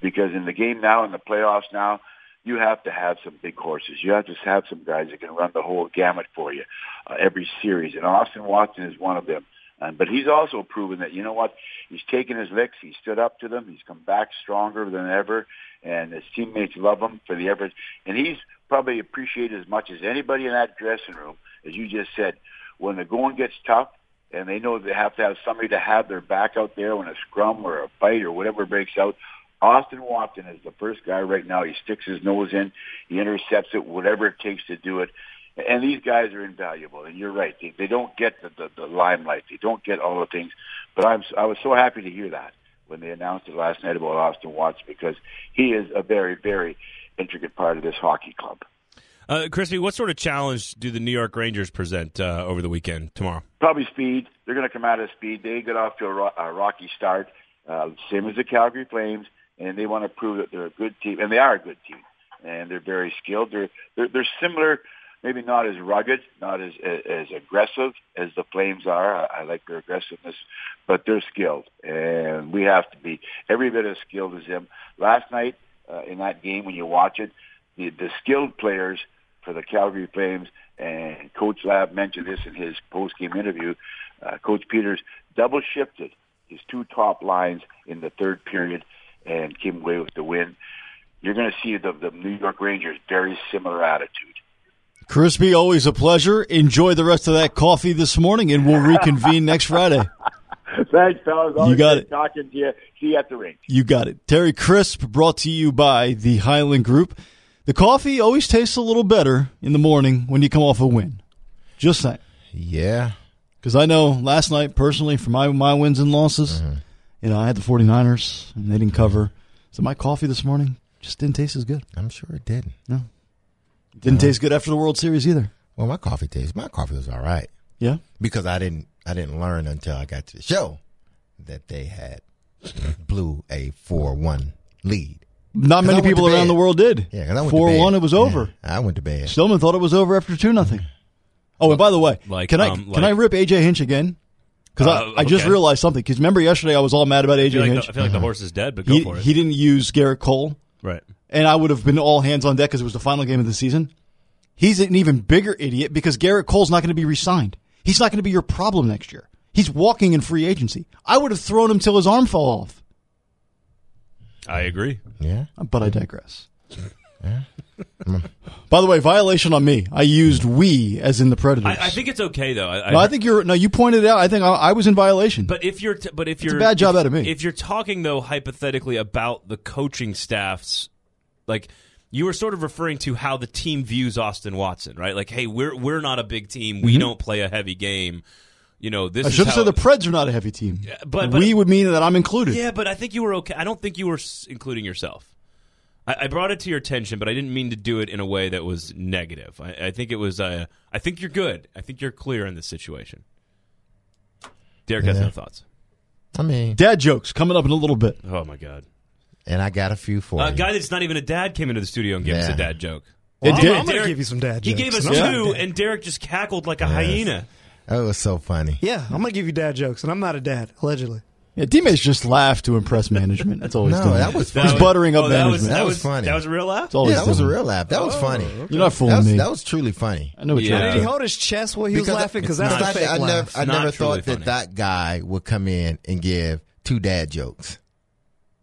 Because in the game now, in the playoffs now, you have to have some big horses. You have to have some guys that can run the whole gamut for you uh, every series. And Austin Watson is one of them. Um, but he's also proven that, you know what, he's taken his licks, he stood up to them, he's come back stronger than ever, and his teammates love him for the effort. And he's probably appreciated as much as anybody in that dressing room as you just said, when the going gets tough and they know they have to have somebody to have their back out there when a scrum or a fight or whatever breaks out, Austin Watson is the first guy right now. He sticks his nose in, he intercepts it, whatever it takes to do it. And these guys are invaluable. And you're right; they, they don't get the, the, the limelight, they don't get all the things. But I'm I was so happy to hear that when they announced it last night about Austin Watson because he is a very very intricate part of this hockey club. Uh, Crispy, what sort of challenge do the New York Rangers present uh, over the weekend tomorrow? Probably speed. They're going to come out of speed. They get off to a, ro- a rocky start, uh, same as the Calgary Flames, and they want to prove that they're a good team, and they are a good team, and they're very skilled. They're they're, they're similar, maybe not as rugged, not as as aggressive as the Flames are. I, I like their aggressiveness, but they're skilled, and we have to be every bit as skilled as them. Last night uh, in that game, when you watch it, the the skilled players for the Calgary Flames, and Coach Lav mentioned this in his post-game interview. Uh, Coach Peters double shifted his two top lines in the third period and came away with the win. You're going to see the, the New York Rangers very similar attitude. Crispy, always a pleasure. Enjoy the rest of that coffee this morning, and we'll reconvene next Friday. <laughs> Thanks, fellas. Always you got it. Talking to you. See you at the rink. You got it. Terry Crisp, brought to you by the Highland Group. The coffee always tastes a little better in the morning when you come off a win. Just saying. Yeah. Because I know last night, personally, for my, my wins and losses, Mm-hmm. you know, I had the 49ers and they didn't cover. So my coffee this morning just didn't taste as good. I'm sure it didn't. No. Didn't taste good after the World Series either. Well, my coffee tastes. My coffee was all right Yeah. because I didn't. I didn't learn until I got to the show that they had blew a four-one lead. Not 'Cause I many people around the world did. Yeah, because I went Four to bed. one, it was over. Yeah, I went to bed. Stillman thought it was over after two nothing. Oh, and by the way, Like, can I um, can I rip AJ Hinch again? Because Uh, I, I just realized something. Because remember yesterday I was all mad about I AJ feel like, Hinch. the, I feel like the horse is dead, but go he, for it. he didn't use Gerrit Cole, right. and I would have been all hands on deck because it was the final game of the season. He's an even bigger idiot because Gerrit Cole's not going to be re-signed. He's not going to be your problem next year. He's walking in free agency. I would have thrown him till his arm fell off. I agree. Yeah. Uh, but I digress. Yeah. <laughs> By the way, violation on me. I used we as in the Predators. I, I think it's okay though. I, No, I think you're. No, you pointed it out. I think I, I was in violation. But if you're, t- but if you're a bad job if, out of me. If you're talking though hypothetically about the coaching staffs, like you were sort of referring to how the team views Austin Watson, right? Like, hey, we're we're not a big team. We mm-hmm. don't play a heavy game. You know, this. I should have said the Preds are not a heavy team. but- but- we would mean that I'm included. Yeah, but I think you were okay. I don't think you were including yourself. I, I brought it to your attention, but I didn't mean to do it in a way that was negative. I, I think it was. Uh, I think you're good. I think you're clear in this situation. Derek has Yeah. no thoughts. I mean, Dad jokes coming up in a little bit. Oh my god. and I got a few for A you. guy that's not even a dad came into the studio and gave us a dad joke. It I'm, did. I'm going to give you some dad jokes. He gave us and two, and Derek just cackled like a hyena. That was so funny. Yeah, I'm going to give you dad jokes, and I'm not a dad, allegedly. Yeah, D-Mays just laugh to impress management. That's all he's No, doing. that was funny. he's buttering up Oh, that management. was, That was funny. That was a real laugh. Yeah, he's that was a real laugh. That was oh. funny. You're not fooling That was, me. that was truly funny. I know what Yeah. you're Did he doing. hold his chest while he was Because I- laughing? Because that's not- a fake I, laugh. never, I never truly thought that that guy would come in and give two dad jokes.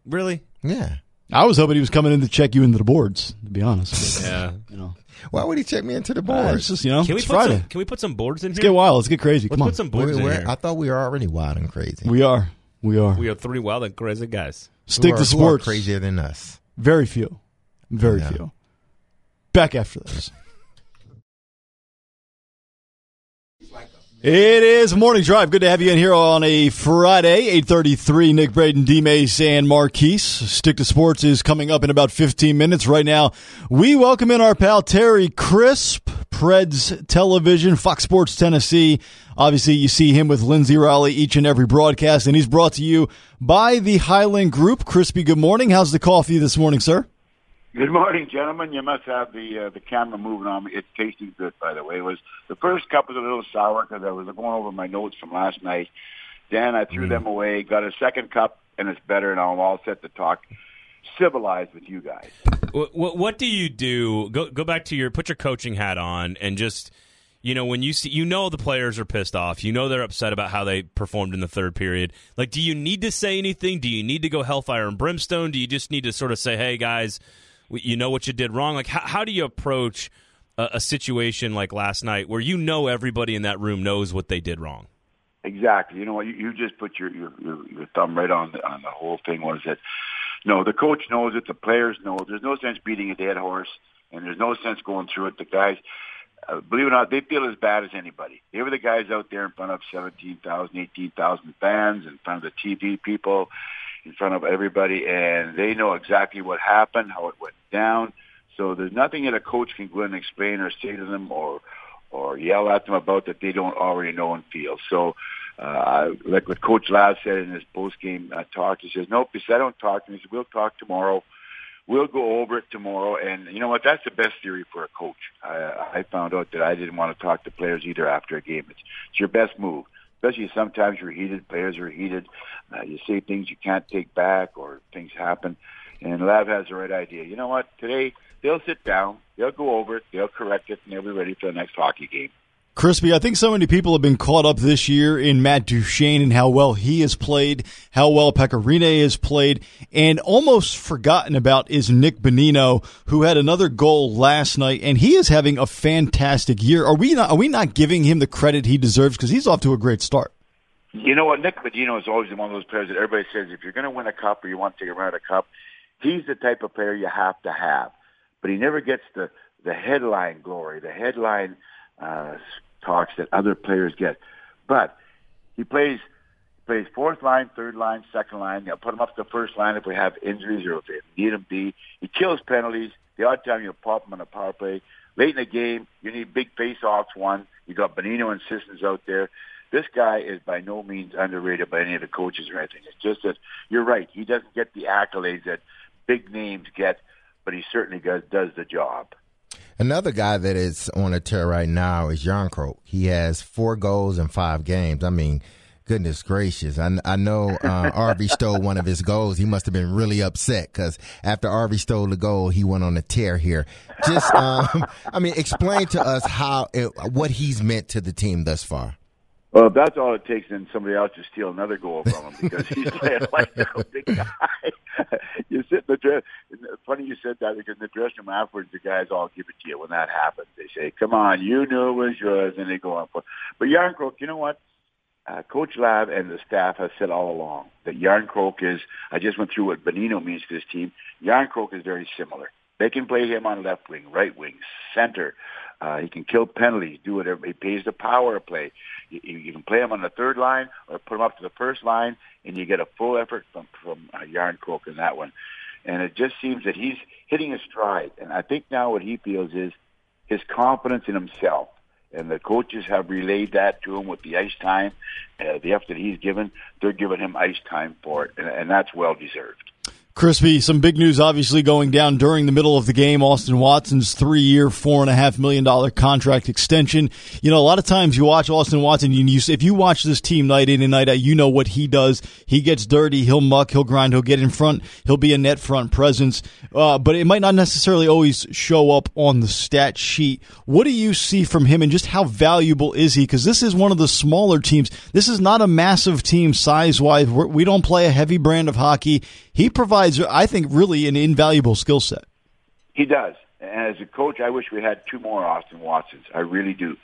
Really? Yeah. I was hoping he was coming in to check you into the boards. To be honest, Yeah. you know, Why would he check me into the Uh, board? it's just you know, Can we it's put Friday. some? Can we put some boards in Let's here? get wild. Let's get crazy. Let's Come on. put some We- boards in we're- here. I thought we were already wild and crazy. We are. We are. we are three wild and crazy guys. Stick Who are- to who are sports. crazier than us. Very few. Very few. Back after this. It is morning drive. Good to have you in here on a Friday, eight thirty-three. Nick Braden, D. Mace, and Marquise. Stick to sports is coming up in about fifteen minutes. Right now, we welcome in our pal Terry Crisp, Preds Television, Fox Sports Tennessee. Obviously, you see him with Lindsey Riley each and every broadcast, and he's brought to you by the Highland Group. Crispy, good morning. How's the coffee this morning, sir? Good morning, gentlemen. You must have the uh, the camera moving on me. It's tasting good, by the way. It was the first cup was a little sour because I was going over my notes from last night. Then I threw them away. Got a second cup, and it's better, and I'm all set to talk civilized with you guys. What, what, what do you do? Go go back to your put your coaching hat on and just you know when you see you know the players are pissed off. You know they're upset about how they performed in the third period. Like, do you need to say anything? Do you need to go hellfire and brimstone? Do you just need to sort of say, "Hey guys, you know what you did wrong"? Like, how, how do you approach a, a situation like last night where you know everybody in that room knows what they did wrong? Exactly. You know what? You, you just put your, your your your thumb right on the on the whole thing. Was that? No, the coach knows it. The players know. it. There's no sense beating a dead horse, and there's no sense going through it. The guys, uh, believe it or not, they feel as bad as anybody. They were the guys out there in front of 17,000, 18,000 fans, in front of the TV people, in front of everybody, and they know exactly what happened, how it went down. So there's nothing that a coach can go and explain or say to them or or yell at them about that they don't already know and feel. So, uh, like what Coach Lav said in his post game uh, talk, he says, "Nope," he said, "I don't talk to me." He said, "We'll talk tomorrow. We'll go over it tomorrow." And you know what? That's the best theory for a coach. I, I found out that I didn't want to talk to players either after a game. It's, it's your best move, especially sometimes you're heated. Players are heated. Uh, you say things you can't take back, or things happen. And Lav has the right idea. You know what? Today they'll sit down, they'll go over it, they'll correct it, and they'll be ready for the next hockey game. Crispy, I think so many people have been caught up this year in Matt Duchene and how well he has played, how well Pekka Rinne has played, and almost forgotten about is Nick Bonino, who had another goal last night, and he is having a fantastic year. Are we not? Are we not giving him the credit he deserves because he's off to a great start? You know what? Nick Bonino is always one of those players that everybody says if you're going to win a cup or you want to take a run at a cup, he's the type of player you have to have. But he never gets the the headline glory, the headline uh, talks that other players get. But he plays plays fourth line, third line, second line. They'll put him up to the first line if we have injuries or if they need him be. He kills penalties. The odd time you pop him on a power play. Late in the game, you need big face-offs won. You got Bonino and Sissons out there. This guy is by no means underrated by any of the coaches or anything. It's just that you're right. He doesn't get the accolades that big names get, but he certainly does, does the job. Another guy that is on a tear right now is Jarnkrok. He has four goals in five games. I mean, goodness gracious. I, I know uh, Arby <laughs> stole one of his goals. He must have been really upset because after Arby stole the goal, he went on a tear here. Just, um, <laughs> I mean, explain to us how it, what he's meant to the team thus far. Well, that's all it takes, then somebody else to steal another goal from him because he's <laughs> playing like a big guy. <laughs> you sit in the dress. Funny you said that because in the dressing room afterwards, the guys all give it to you when that happens. They say, "Come on, you knew it was yours," and they go on. For, but Jarnkrok, you know what? Uh, Coach Lav and the staff have said all along that Jarnkrok is. I just went through what Bonino means to this team. Jarnkrok is very similar. They can play him on left wing, right wing, center. Uh, he can kill penalties, do whatever. He pays the power play. You, you can play him on the third line or put him up to the first line, and you get a full effort from from uh, Jarnkrok in that one. And it just seems that he's hitting a stride. And I think now what he feels is his confidence in himself. And the coaches have relayed that to him with the ice time, uh, the effort that he's given. They're giving him ice time for it, and, and that's well deserved. Crispy, some big news obviously going down during the middle of the game. Austin Watson's three year, four and a half million dollar contract extension. You know, a lot of times you watch Austin Watson, and you, if you watch this team night in and night out, you know what he does. He gets dirty, he'll muck, he'll grind, he'll get in front, he'll be a net front presence, uh, but it might not necessarily always show up on the stat sheet. What do you see from him and just how valuable is he? Because this is one of the smaller teams. This is not a massive team size wise. We don't play a heavy brand of hockey. He provides, I think, really an invaluable skill set. He does. And as a coach, I wish we had two more Austin Watsons. I really do.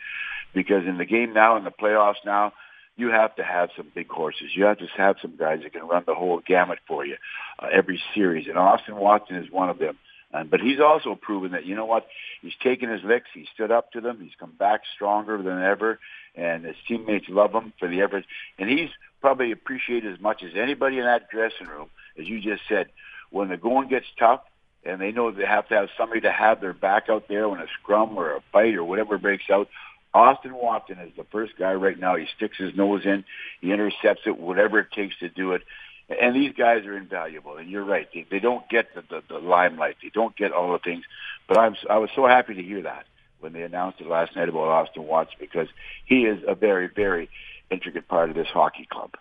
Because in the game now, in the playoffs now, you have to have some big horses. You have to have some guys that can run the whole gamut for you uh, every series. And Austin Watson is one of them. But he's also proven that, you know what, he's taken his licks, he stood up to them, he's come back stronger than ever, and his teammates love him for the effort. And he's probably appreciated as much as anybody in that dressing room – as you just said, when the going gets tough and they know they have to have somebody to have their back out there when a scrum or a fight or whatever breaks out, Austin Watson is the first guy right now. He sticks his nose in, he intercepts it, whatever it takes to do it. And these guys are invaluable. And you're right; they, they don't get the, the, the limelight, they don't get all the things. But I'm I was so happy to hear that when they announced it last night about Austin Watson because he is a very very intricate part of this hockey club.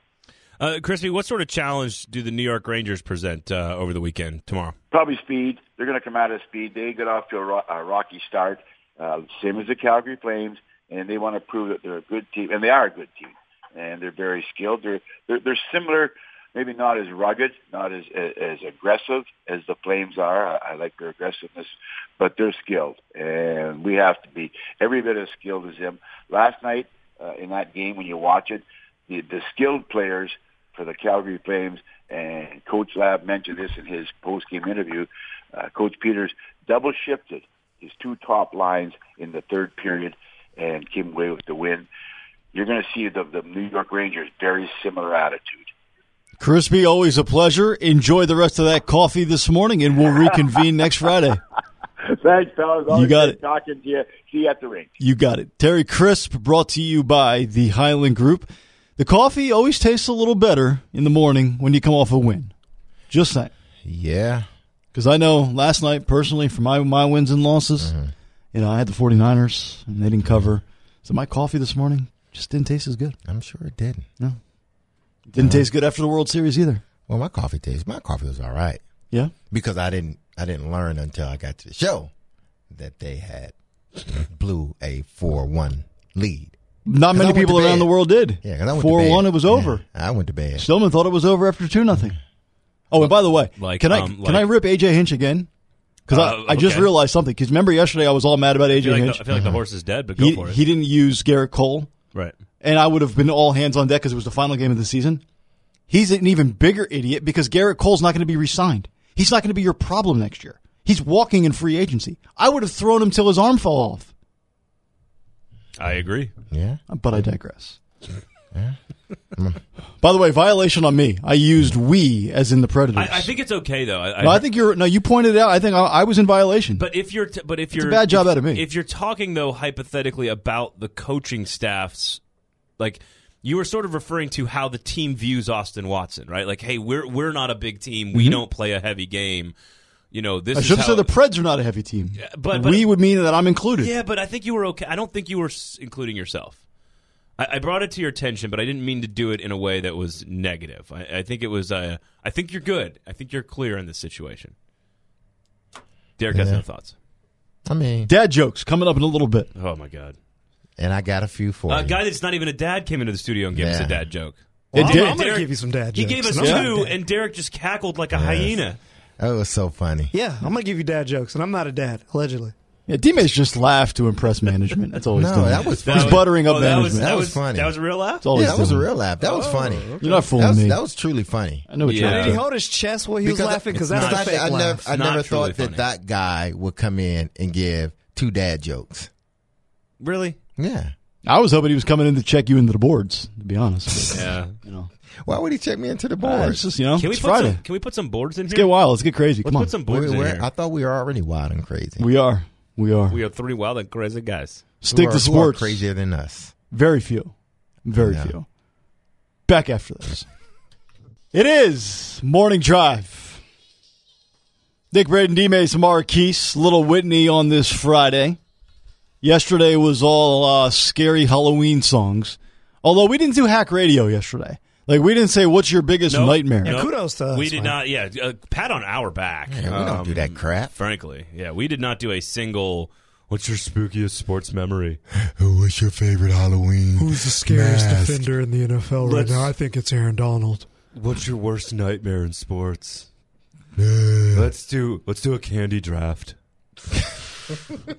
Uh, Crispy, what sort of challenge do the New York Rangers present uh, over the weekend tomorrow? Probably speed. They're going to come out of speed. They get off to a, ro- a rocky start, uh, same as the Calgary Flames, and they want to prove that they're a good team, and they are a good team, and they're very skilled. They're they're, they're similar, maybe not as rugged, not as as aggressive as the Flames are. I, I like their aggressiveness, but they're skilled, and we have to be every bit as skilled as them. Last night uh, in that game, when you watch it, the the skilled players for the Calgary Flames, and Coach Lav mentioned this in his post-game interview. Uh, Coach Peters double shifted his two top lines in the third period and came away with the win. You're going to see the, the New York Rangers very similar attitude. Crispy, always a pleasure. Enjoy the rest of that coffee this morning, and we'll reconvene next Friday. <laughs> Thanks, fellas. Always you got it. Talking to you. See you at the rink. You got it. Terry Crisp, brought to you by the Highland Group. The coffee always tastes a little better in the morning when you come off a win. Just saying. Yeah. Because I know last night, personally, for my, my wins and losses, mm-hmm. you know, I had the 49ers and they didn't cover. So my coffee this morning just didn't taste as good. I'm sure it didn't. No. Didn't taste good after the World Series either. Well, my coffee tastes. My coffee was all right. Yeah. Because I didn't I didn't learn until I got to the show that they had blew a four one lead. Not many people around the world did. Yeah, because I went four one. It was over. Yeah, I went to bed. Stillman thought it was over after two nothing. Oh, and by the way, like, can I um, can like, I rip AJ Hinch again? Because uh, I, I okay. just realized something. Because remember yesterday I was all mad about AJ I Hinch. Like the, I feel like uh-huh. the horse is dead, but go he, for it. He didn't use Gerrit Cole, right? And I would have been all hands on deck because it was the final game of the season. He's an even bigger idiot because Gerrit Cole's not going to be re-signed. He's not going to be your problem next year. He's walking in free agency. I would have thrown him till his arm fell off. I agree. Yeah. But I digress. Yeah. By the way, violation on me. I used we as in the Predators. I, I think it's okay though. I, No, I think you're. No, you pointed it out. I think I, I was in violation. But if you're, t- but if you're it's a bad job if, out of me. If you're talking though hypothetically about the coaching staffs, like you were sort of referring to how the team views Austin Watson, right? Like, hey, we're we're not a big team. We mm-hmm. don't play a heavy game. You know, this. I should have said the Preds are not a heavy team. but- but- we would mean that I'm included. Yeah, but I think you were okay. I don't think you were including yourself. I, I brought it to your attention, but I didn't mean to do it in a way that was negative. I, I think it was. Uh, I think you're good. I think you're clear in this situation. Derek has Yeah. no thoughts. I mean, Dad jokes coming up in a little bit. Oh my god. and I got a few for A you. guy that's not even a dad came into the studio and gave us a dad joke. It I'm. I'm going to give you some dad He gave us and two, and Derek just cackled like a hyena. That was so funny. Yeah, I'm going to give you dad jokes, and I'm not a dad, allegedly. Yeah, D-Mays just laughed to impress management. That's all he's No, doing. that was funny. he's buttering up Oh, that management. was that, That was, was funny. That was a real laugh. Yeah, he's that was a real laugh. That was oh, funny. You're not fooling That was, me. that was truly funny. I know what Yeah. you're Did he to. hold his chest while he was Because I- laughing? Because that's not- a fake I, laugh. never, I never thought that funny. that guy would come in and give two dad jokes. Really? Yeah. I was hoping he was coming in to check you into the boards. To be honest, Yeah. you know, Why would he check me into the Uh, board? it's just you know, Can we put Friday. some? Can we put some boards in Let's here? get wild. Let's get crazy. Let's Come on, put some We're- boards in we're- here. I thought we were already wild and crazy. we are, we are. we are three wild and crazy guys. Stick Who are- to who are sports. crazier than us. Very few, very Yeah. few. Back after this. it is morning drive. Nick Braden, D. Mays, Marquise, Little Whitney on this Friday. Yesterday was all uh, scary Halloween songs. Although we didn't do hack radio yesterday. Like we didn't say what's your biggest Nope. nightmare. Yeah, kudos to us, We did man. not. Yeah, uh, pat on our back. Yeah, we don't Um, do that crap. Frankly, yeah, we did not do a single. What's your spookiest sports memory? What's your favorite Halloween? Who's the scariest mask? defender in the NFL right Let's- now? I think it's Aaron Donald. What's your worst nightmare in sports? Let's do let's do a candy draft. <laughs>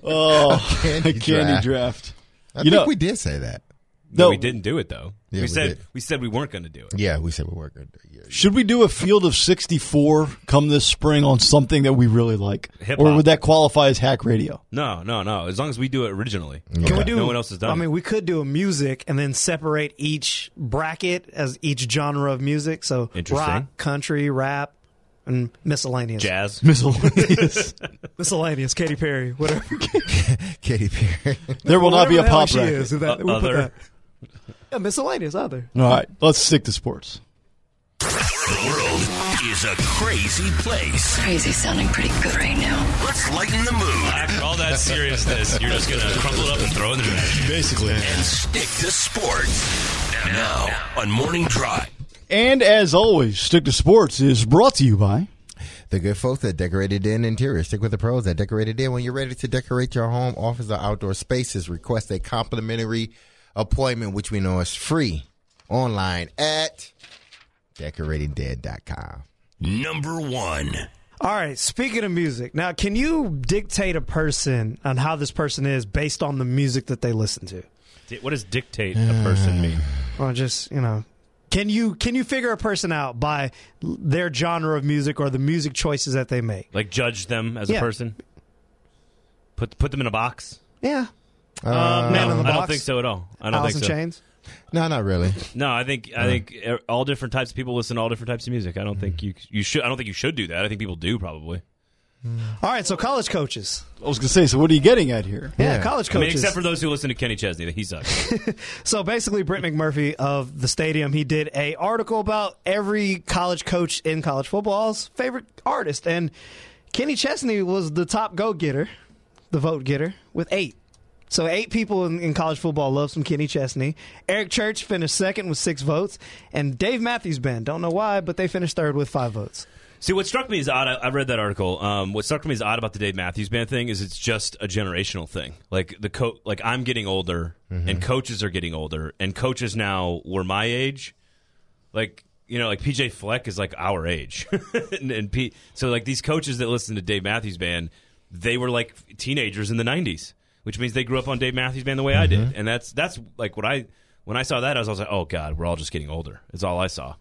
Oh, Candy candy draft. draft. I You think know- we did say that. No, No. we didn't do it though. Yeah, we, we said did. we said we weren't going to do it. Yeah, we said we weren't going to do it. Should we do a field of 64 come this spring on something that we really like? Hip-hop. Or would that qualify as hack radio? No, no, no. As long as we do it originally. Can we do? No one else has done I mean, we could do a music and then separate each bracket as each genre of music. So Interesting. rock, country, rap, and miscellaneous. Jazz. <laughs> Miscellaneous. <laughs> Miscellaneous. Katy Perry. Whatever. <laughs> Katy Perry. there will not be a Whatever the hell pop she record. is, that- we'll put Other. That. Yeah, miscellaneous. Other. All right, let's stick to sports. The world is a crazy place. Crazy sounding pretty good right now. Let's lighten the mood After all that seriousness, you're just going to crumple it up and throw it in the trash. Basically. and stick to sports. Now on Morning Drive. And as always, Stick to Sports is brought to you by The good folks at Decorating Den Interior. Stick with the pros at Decorating Den. When you're ready to decorate your home, office, or outdoor spaces, request a complimentary appointment, which we know is free, online at decoratingden.com. Number one. All right. Speaking of music, now can you dictate a person on how this person is based on the music that they listen to? What does dictate a person mean? <sighs> Or just you know, can you can you figure a person out by their genre of music or the music choices that they make? Like judge them as Yeah. a person? Put put them in a box? Yeah. Um, Man no, in the I don't think so at all. I don't Alice think so. Chains. No, not really. No, I think I think uh, all different types of people listen to all different types of music. I don't think you you should. I don't think you should do that. I think people do probably. All right. So college coaches. I was going to say, so what are you getting at here? Yeah, Yeah. college I mean, coaches. except for those who listen to Kenny Chesney, he sucks. <laughs> So basically, Brett McMurphy of the Stadium, he did a article about every college coach in college football's favorite artist, and Kenny Chesney was the top go getter, the vote getter, with eight. So eight people in, in college football love some Kenny Chesney. Eric Church finished second with six votes, and Dave Matthews Band. Don't know why, but they finished third with five votes. See, what struck me is odd, I, I read that article. Um, what struck me is odd about the Dave Matthews Band thing is it's just a generational thing. Like the co- like I'm getting older, and coaches are getting older, and coaches now were my age. Like you know, like PJ Fleck is like our age, <laughs> and, and P- so like these coaches that listen to Dave Matthews Band, they were like teenagers in the '90s, which means they grew up on Dave Matthews Band the way I did, mm-hmm. and that's that's like what I when I saw that I was, I was like, oh god, we're all just getting older. It's all I saw.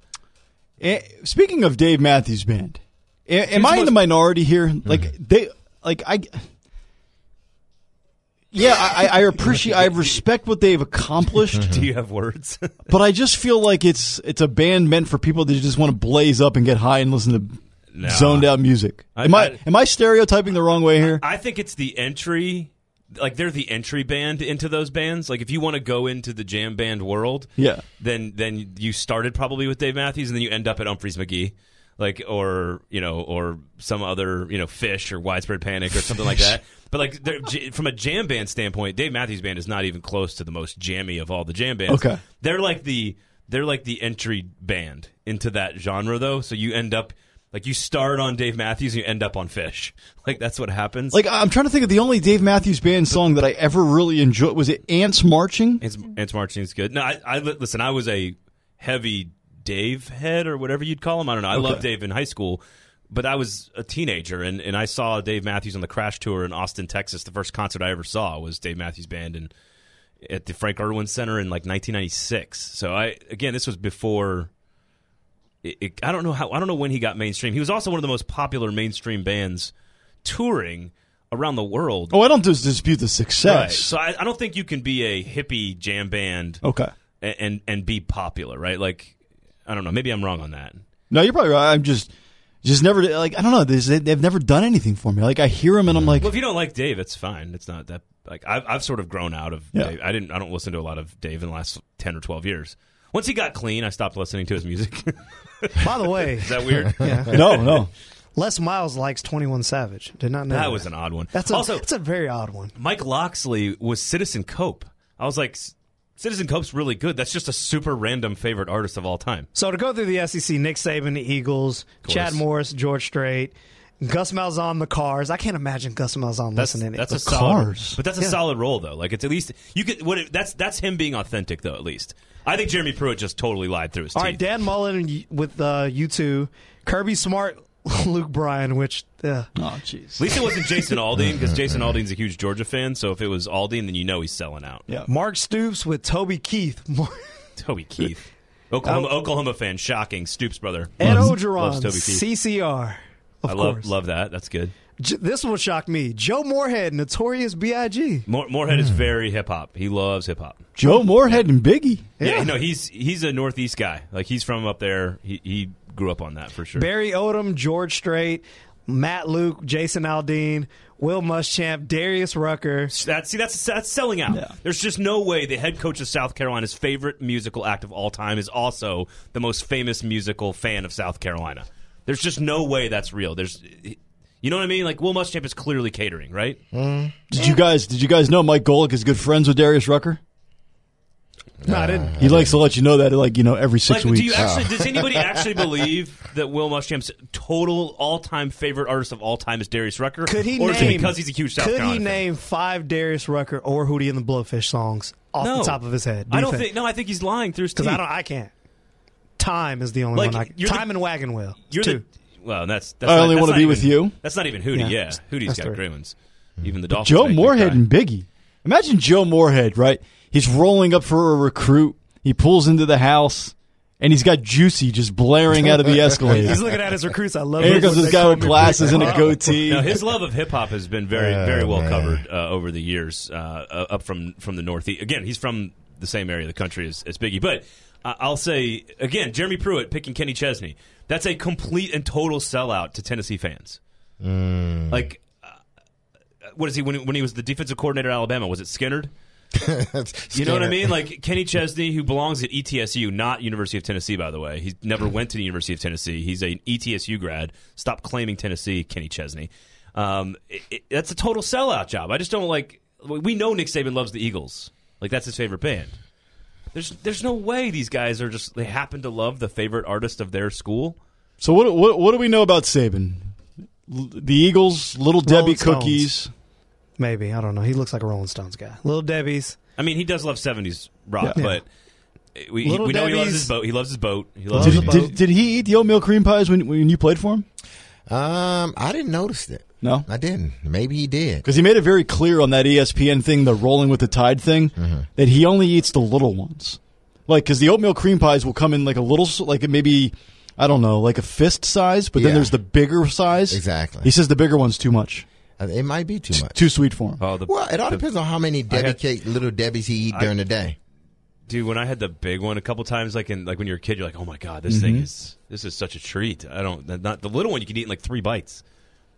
Eh, Speaking of Dave Matthews Band, a- am I in most- the minority here? Mm-hmm. Like they, like I, yeah, I, I appreciate, I respect what they've accomplished, mm-hmm. Do you have words? <laughs> but I just feel like it's it's a band meant for people that just want to blaze up and get high and listen to Nah. zoned out music. I- Am I, I- am I stereotyping the wrong way here? I think it's the entry. Like they're the entry band into those bands. Like if you want to go into the jam band world, Yeah. then then you started probably with Dave Matthews, and then you end up at Umphrey's McGee, like or you know or some other you know Phish or Widespread Panic or something like that. <laughs> But like from a jam band standpoint, Dave Matthews Band is not even close to the most jammy of all the jam bands. Okay. they're like the they're like the entry band into that genre though. So you end up. Like you start on Dave Matthews, and you end up on Phish. <laughs> Like that's what happens. Like I'm trying to think of the only Dave Matthews Band song that I ever really enjoyed. Was it Ants Marching? Ants, Ants Marching is good. No, I, I listen. I was a heavy Dave head or whatever you'd call him. I don't know. I loved Dave in high school, but I was a teenager and, and I saw Dave Matthews on the Crash Tour in Austin, Texas. The first concert I ever saw was Dave Matthews Band and at the Frank Erwin Center in like 1996. So I again, this was before. It, it, I don't know how. I don't know when he got mainstream. He was also one of the most popular mainstream bands touring around the world. Oh, I don't dis- dispute the Right. success. So I, I don't think you can be a hippie jam band Okay. and, and and be popular, right? Like I don't know, maybe I'm wrong on that. No, you're probably right. I'm just, just never like I don't know. This, they've never done anything for me. Like I hear them and I'm mm. like, Well, if you don't like Dave, it's fine. It's not that like I've I've sort of grown out of Yeah. Dave. I didn't I don't listen to a lot of Dave in the last ten or twelve years. Once he got clean, I stopped listening to his music. <laughs> By the way, is that weird? <laughs> no, no. Les Miles likes Twenty One Savage. Did not know That was an odd one. That's a, also it's a very odd one. Mike Locksley was Citizen Cope. I was like, Citizen Cope's really good. That's just a super random favorite artist of all time. So to go through the SEC, Nick Saban, the Eagles. Chad Morris, George Strait, Gus Malzahn, the Cars. I can't imagine Gus Malzahn That's listening. that's to a it. solid, Cars. but that's a solid role though. Like it's at least you could. What it, that's that's him being authentic though. At least I think Jeremy Pruitt just totally lied through his All teeth. right, Dan Mullen with uh, U2, Kirby Smart, <laughs> Luke Bryan, which uh, Oh, jeez. At least it wasn't Jason <laughs> Aldean because Jason Aldean's a huge Georgia fan. So if it was Aldean, then you know he's selling out. Yeah. Mark Stoops with Toby Keith, <laughs> Toby Keith, Oklahoma, Oklahoma fan, shocking. Stoops brother, Ed loves, Orgeron, loves Toby Keith. CCR. Of I course. love love that. That's good. J- this one shocked me. Joe Moorhead, Notorious B.I.G. More, Moorhead is very hip hop. He loves hip hop. Joe Moorhead and Biggie. Yeah, Yeah. no, he's he's a Northeast guy. Like he's from up there. He he grew up on that for sure. Barry Odom, George Strait, Matt Luke, Jason Aldean, Will Muschamp, Darius Rucker. That, see, that's that's selling out. Yeah. There's just no way the head coach of South Carolina's favorite musical act of all time is also the most famous musical fan of South Carolina. There's just no way that's real. There's, you know what I mean? Like Will Muschamp is clearly catering, right? Hmm. Did you guys? Did you guys know Mike Golic is good friends with Darius Rucker? No, I didn't. He likes to let you know that, like you know, every six Like, weeks. do you actually? Does <laughs> anybody actually believe that Will Muschamp's total all-time favorite artist of all time is Darius Rucker? Could he or is it name? because he's a huge South Could Carolina he fan? name five Darius Rucker or Hootie and the Blowfish songs off No. the top of his head? I don't think. No, I think he's lying through his teeth. because I don't. I can't. Time is the only Like, one. I, you're the- time and wagon wheel. You're two. the well. That's, that's I not- only wanna be even- with you. That's not even Hootie. Yeah. Yeah, Hootie's That's got three. great ones. Even the Dolphins. Joe make Moorhead and Biggie. Imagine Joe Moorhead, right? He's rolling up for a recruit. He pulls into the house, and he's got Juicy just blaring out of the <laughs> Escalade. He's looking at his recruits. I love. And here it comes this guy with glasses and a goatee. No, his love of hip hop has been very, Oh, very well man. covered uh, over the years. Uh, uh, up from from the Northeast. Again, he's from the same area of the country as, as Biggie. But uh, I'll say again, Jeremy Pruitt picking Kenny Chesney. That's a complete and total sellout to Tennessee fans. Like, uh, what is he when, he when he was the defensive coordinator at Alabama? Was it Skynyrd? <laughs> You know what I mean? Like Kenny Chesney, who belongs at ETSU, not University of Tennessee, by the way. He never went to the University of Tennessee. He's a E ETSU grad. Stop claiming Tennessee, Kenny Chesney. Um, it, it- that's a total sellout job. I just don't like. We know Nick Saban loves the Eagles. Like that's his favorite band. There's there's no way these guys are just they happen to love the favorite artist of their school. So what, what what do we know about Saban? L- The Eagles, Little Rolling Debbie Stones. Cookies. Maybe I don't know. He looks like a Rolling Stones guy. Little Debbie's. I mean, he does love '70s rock, Yeah. but we, Little we know he loves Debbie's- his boat. He loves his boat. He loves Loves Did, his the boat. did, did he eat the oatmeal cream pies when when you played for him? Um, I didn't notice it. No, I didn't. Maybe he did. because he made it very clear on that ESPN thing, the rolling with the tide thing, that he only eats the little ones. Like, because the oatmeal cream pies will come in like a little, s- like maybe I don't know, like a fist size, but then Yeah. there's the bigger size. Exactly. He says the bigger one's too much. Uh, It might be too much. Too sweet for him. Oh, the, Well, it all the- depends on how many Debbie had- cake, little Debbie's he eat during the day. dude. When I had the big one a couple times, like in like when you're a kid, you're like, oh my god, this Mm-hmm. thing is this is such a treat. I don't not the little one you can eat in like three bites,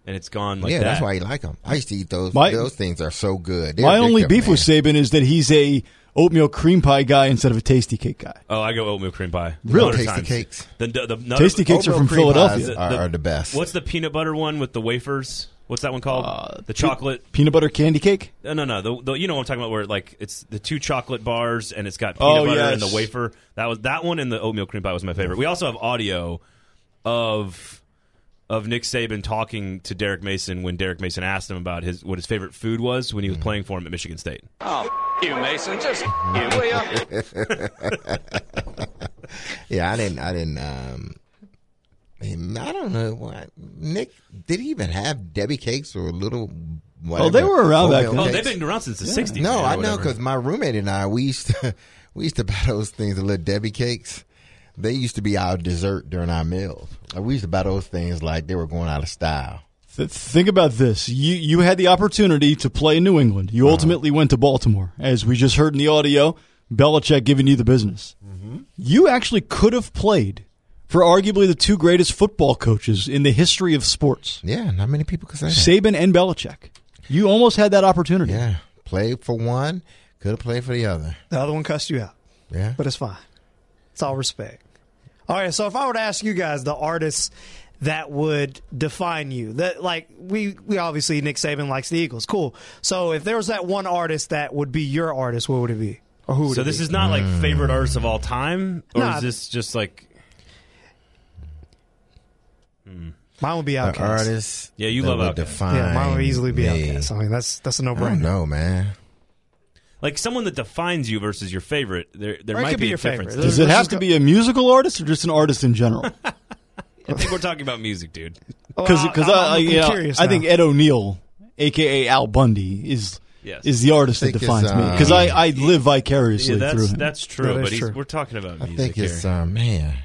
and it's gone like yeah, that. that's why you like them. I used to eat those. My- those things are so good. They're My only beef man. with Saban is that he's a oatmeal cream pie guy instead of a Tastykake guy. Oh, I go oatmeal cream pie. Really? Tasty times. cakes. The, the, the, no, Tastykakes are from Philadelphia. Are, are the best. What's the peanut butter one with the wafers? What's that one called? Uh, the chocolate. Peanut butter candy cake? No, no, no. The, the, you know what I'm talking about? Where like it's the two chocolate bars and it's got peanut Oh, butter yes. and the wafer. That was that one and the oatmeal cream pie was my favorite. We also have audio of of Nick Saban talking to Derrick Mason when Derrick Mason asked him about his what his favorite food was when he Mm-hmm. was playing for him at Michigan State. Oh, you, Mason. Just you, will ya? Yeah, I didn't. I didn't. Um, I don't know what Nick did. He even have Debbie cakes or a little. Whatever, Oh, they were around back then. Oh, they've been around since the '60s. No, I know because my roommate and I we used to <laughs> we used to buy those things, the little Debbie cakes. They used to be our dessert during our meals. Like, we used to buy those things like they were going out of style. Think about this. You you had the opportunity to play in New England. You uh-huh. ultimately went to Baltimore, as we just heard in the audio. Belichick giving you the business. Mm-hmm. You actually could have played for arguably the two greatest football coaches in the history of sports, Yeah, not many people could say that. Saban and Belichick. You almost had that opportunity. Yeah, played for one, could have played for the other. The other one cussed you out, Yeah, but it's fine. It's all respect. All right, so if I were to ask you guys the artists that would define you, that like we we obviously Nick Saban likes the Eagles, cool. So if there was that one artist that would be your artist, what would it be? Or who would So it this be? is not like favorite artists of all time, or Nah. is this just like mine would be the Outkast. artist. Yeah, you that love would Outkast. Define Yeah, mine would easily be me. Outkast. I mean, that's that's a no I don't brainer. know, man. like someone that defines you versus your favorite? There, there Or might be be a your difference. favorite. Does it have to be a musical artist or just an artist in general? <laughs> I think we're talking about music, dude. Because <laughs> Well, because I'm- I, I, I'm you know, curious I think. Ed O'Neill, aka Al Bundy, is Yes. is the artist that think it's, defines me. uh, Because I, I live vicariously Yeah, through him. that's true. That is but he's, true. we're talking about I music think it's here. um, man.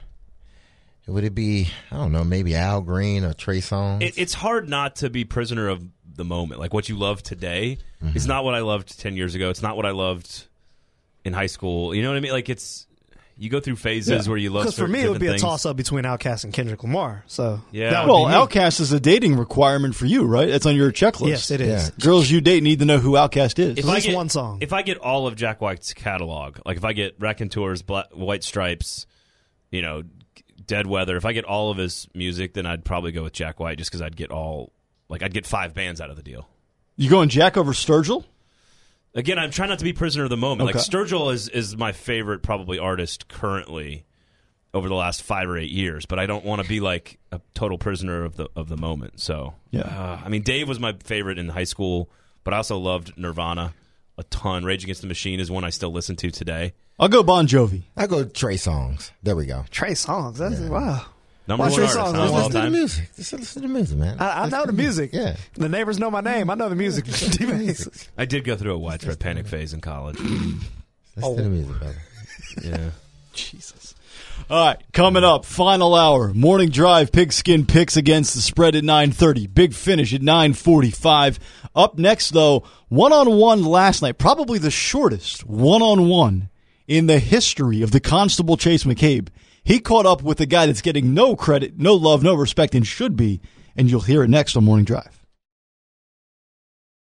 Would it be? I don't know. Maybe Al Green or Trey Songz. It, it's hard not to be prisoner of the moment. Like what you love today Mm-hmm. is not what I loved ten years ago. It's not what I loved in high school. You know what I mean? Like it's you go through phases where you love. Because for me, it would be different a toss up between Outkast and Kendrick Lamar. So Yeah. that well, be me. Outkast is a dating requirement for you, right? It's on your checklist. Yes, it is. Yeah. Girls you date need to know who Outkast is. If At I get one song. if I get all of Jack White's catalog, like if I get Raconteurs, Black, White Stripes, you know, Dead Weather, if I get all of his music, then I'd probably go with Jack White just because I'd get all, like I'd get five bands out of the deal. you going Jack over Sturgill? Again, I'm trying not to be prisoner of the moment. Like Sturgill is is my favorite probably artist currently over the last five or eight years, but I don't want to be like a total prisoner of the of the moment. So Yeah. uh, I mean, Dave was my favorite in high school, but I also loved Nirvana a ton. Rage Against the Machine is one I still listen to today. I'll go Bon Jovi. I go Trey Songz. There we go. Trey Songz. That's wow. Number What's one your artist song? huh, Let's of all Listen to the music. Just listen to the music, man. I, I know the music. Yeah. The neighbors know my name. I know the music. <laughs> D-Bass. I did go through a widespread panic phase in college. Listen Oh. to the music, brother. Yeah. Jesus. All right, coming up, final hour, morning drive, pigskin picks against the spread at 9.30. Big finish at 9.45. Up next, though, one-on-one last night, probably the shortest one-on-one in the history of the Constable Chase McCabe. He caught up with a guy that's getting no credit, no love, no respect, and should be, and you'll hear it next on Morning Drive.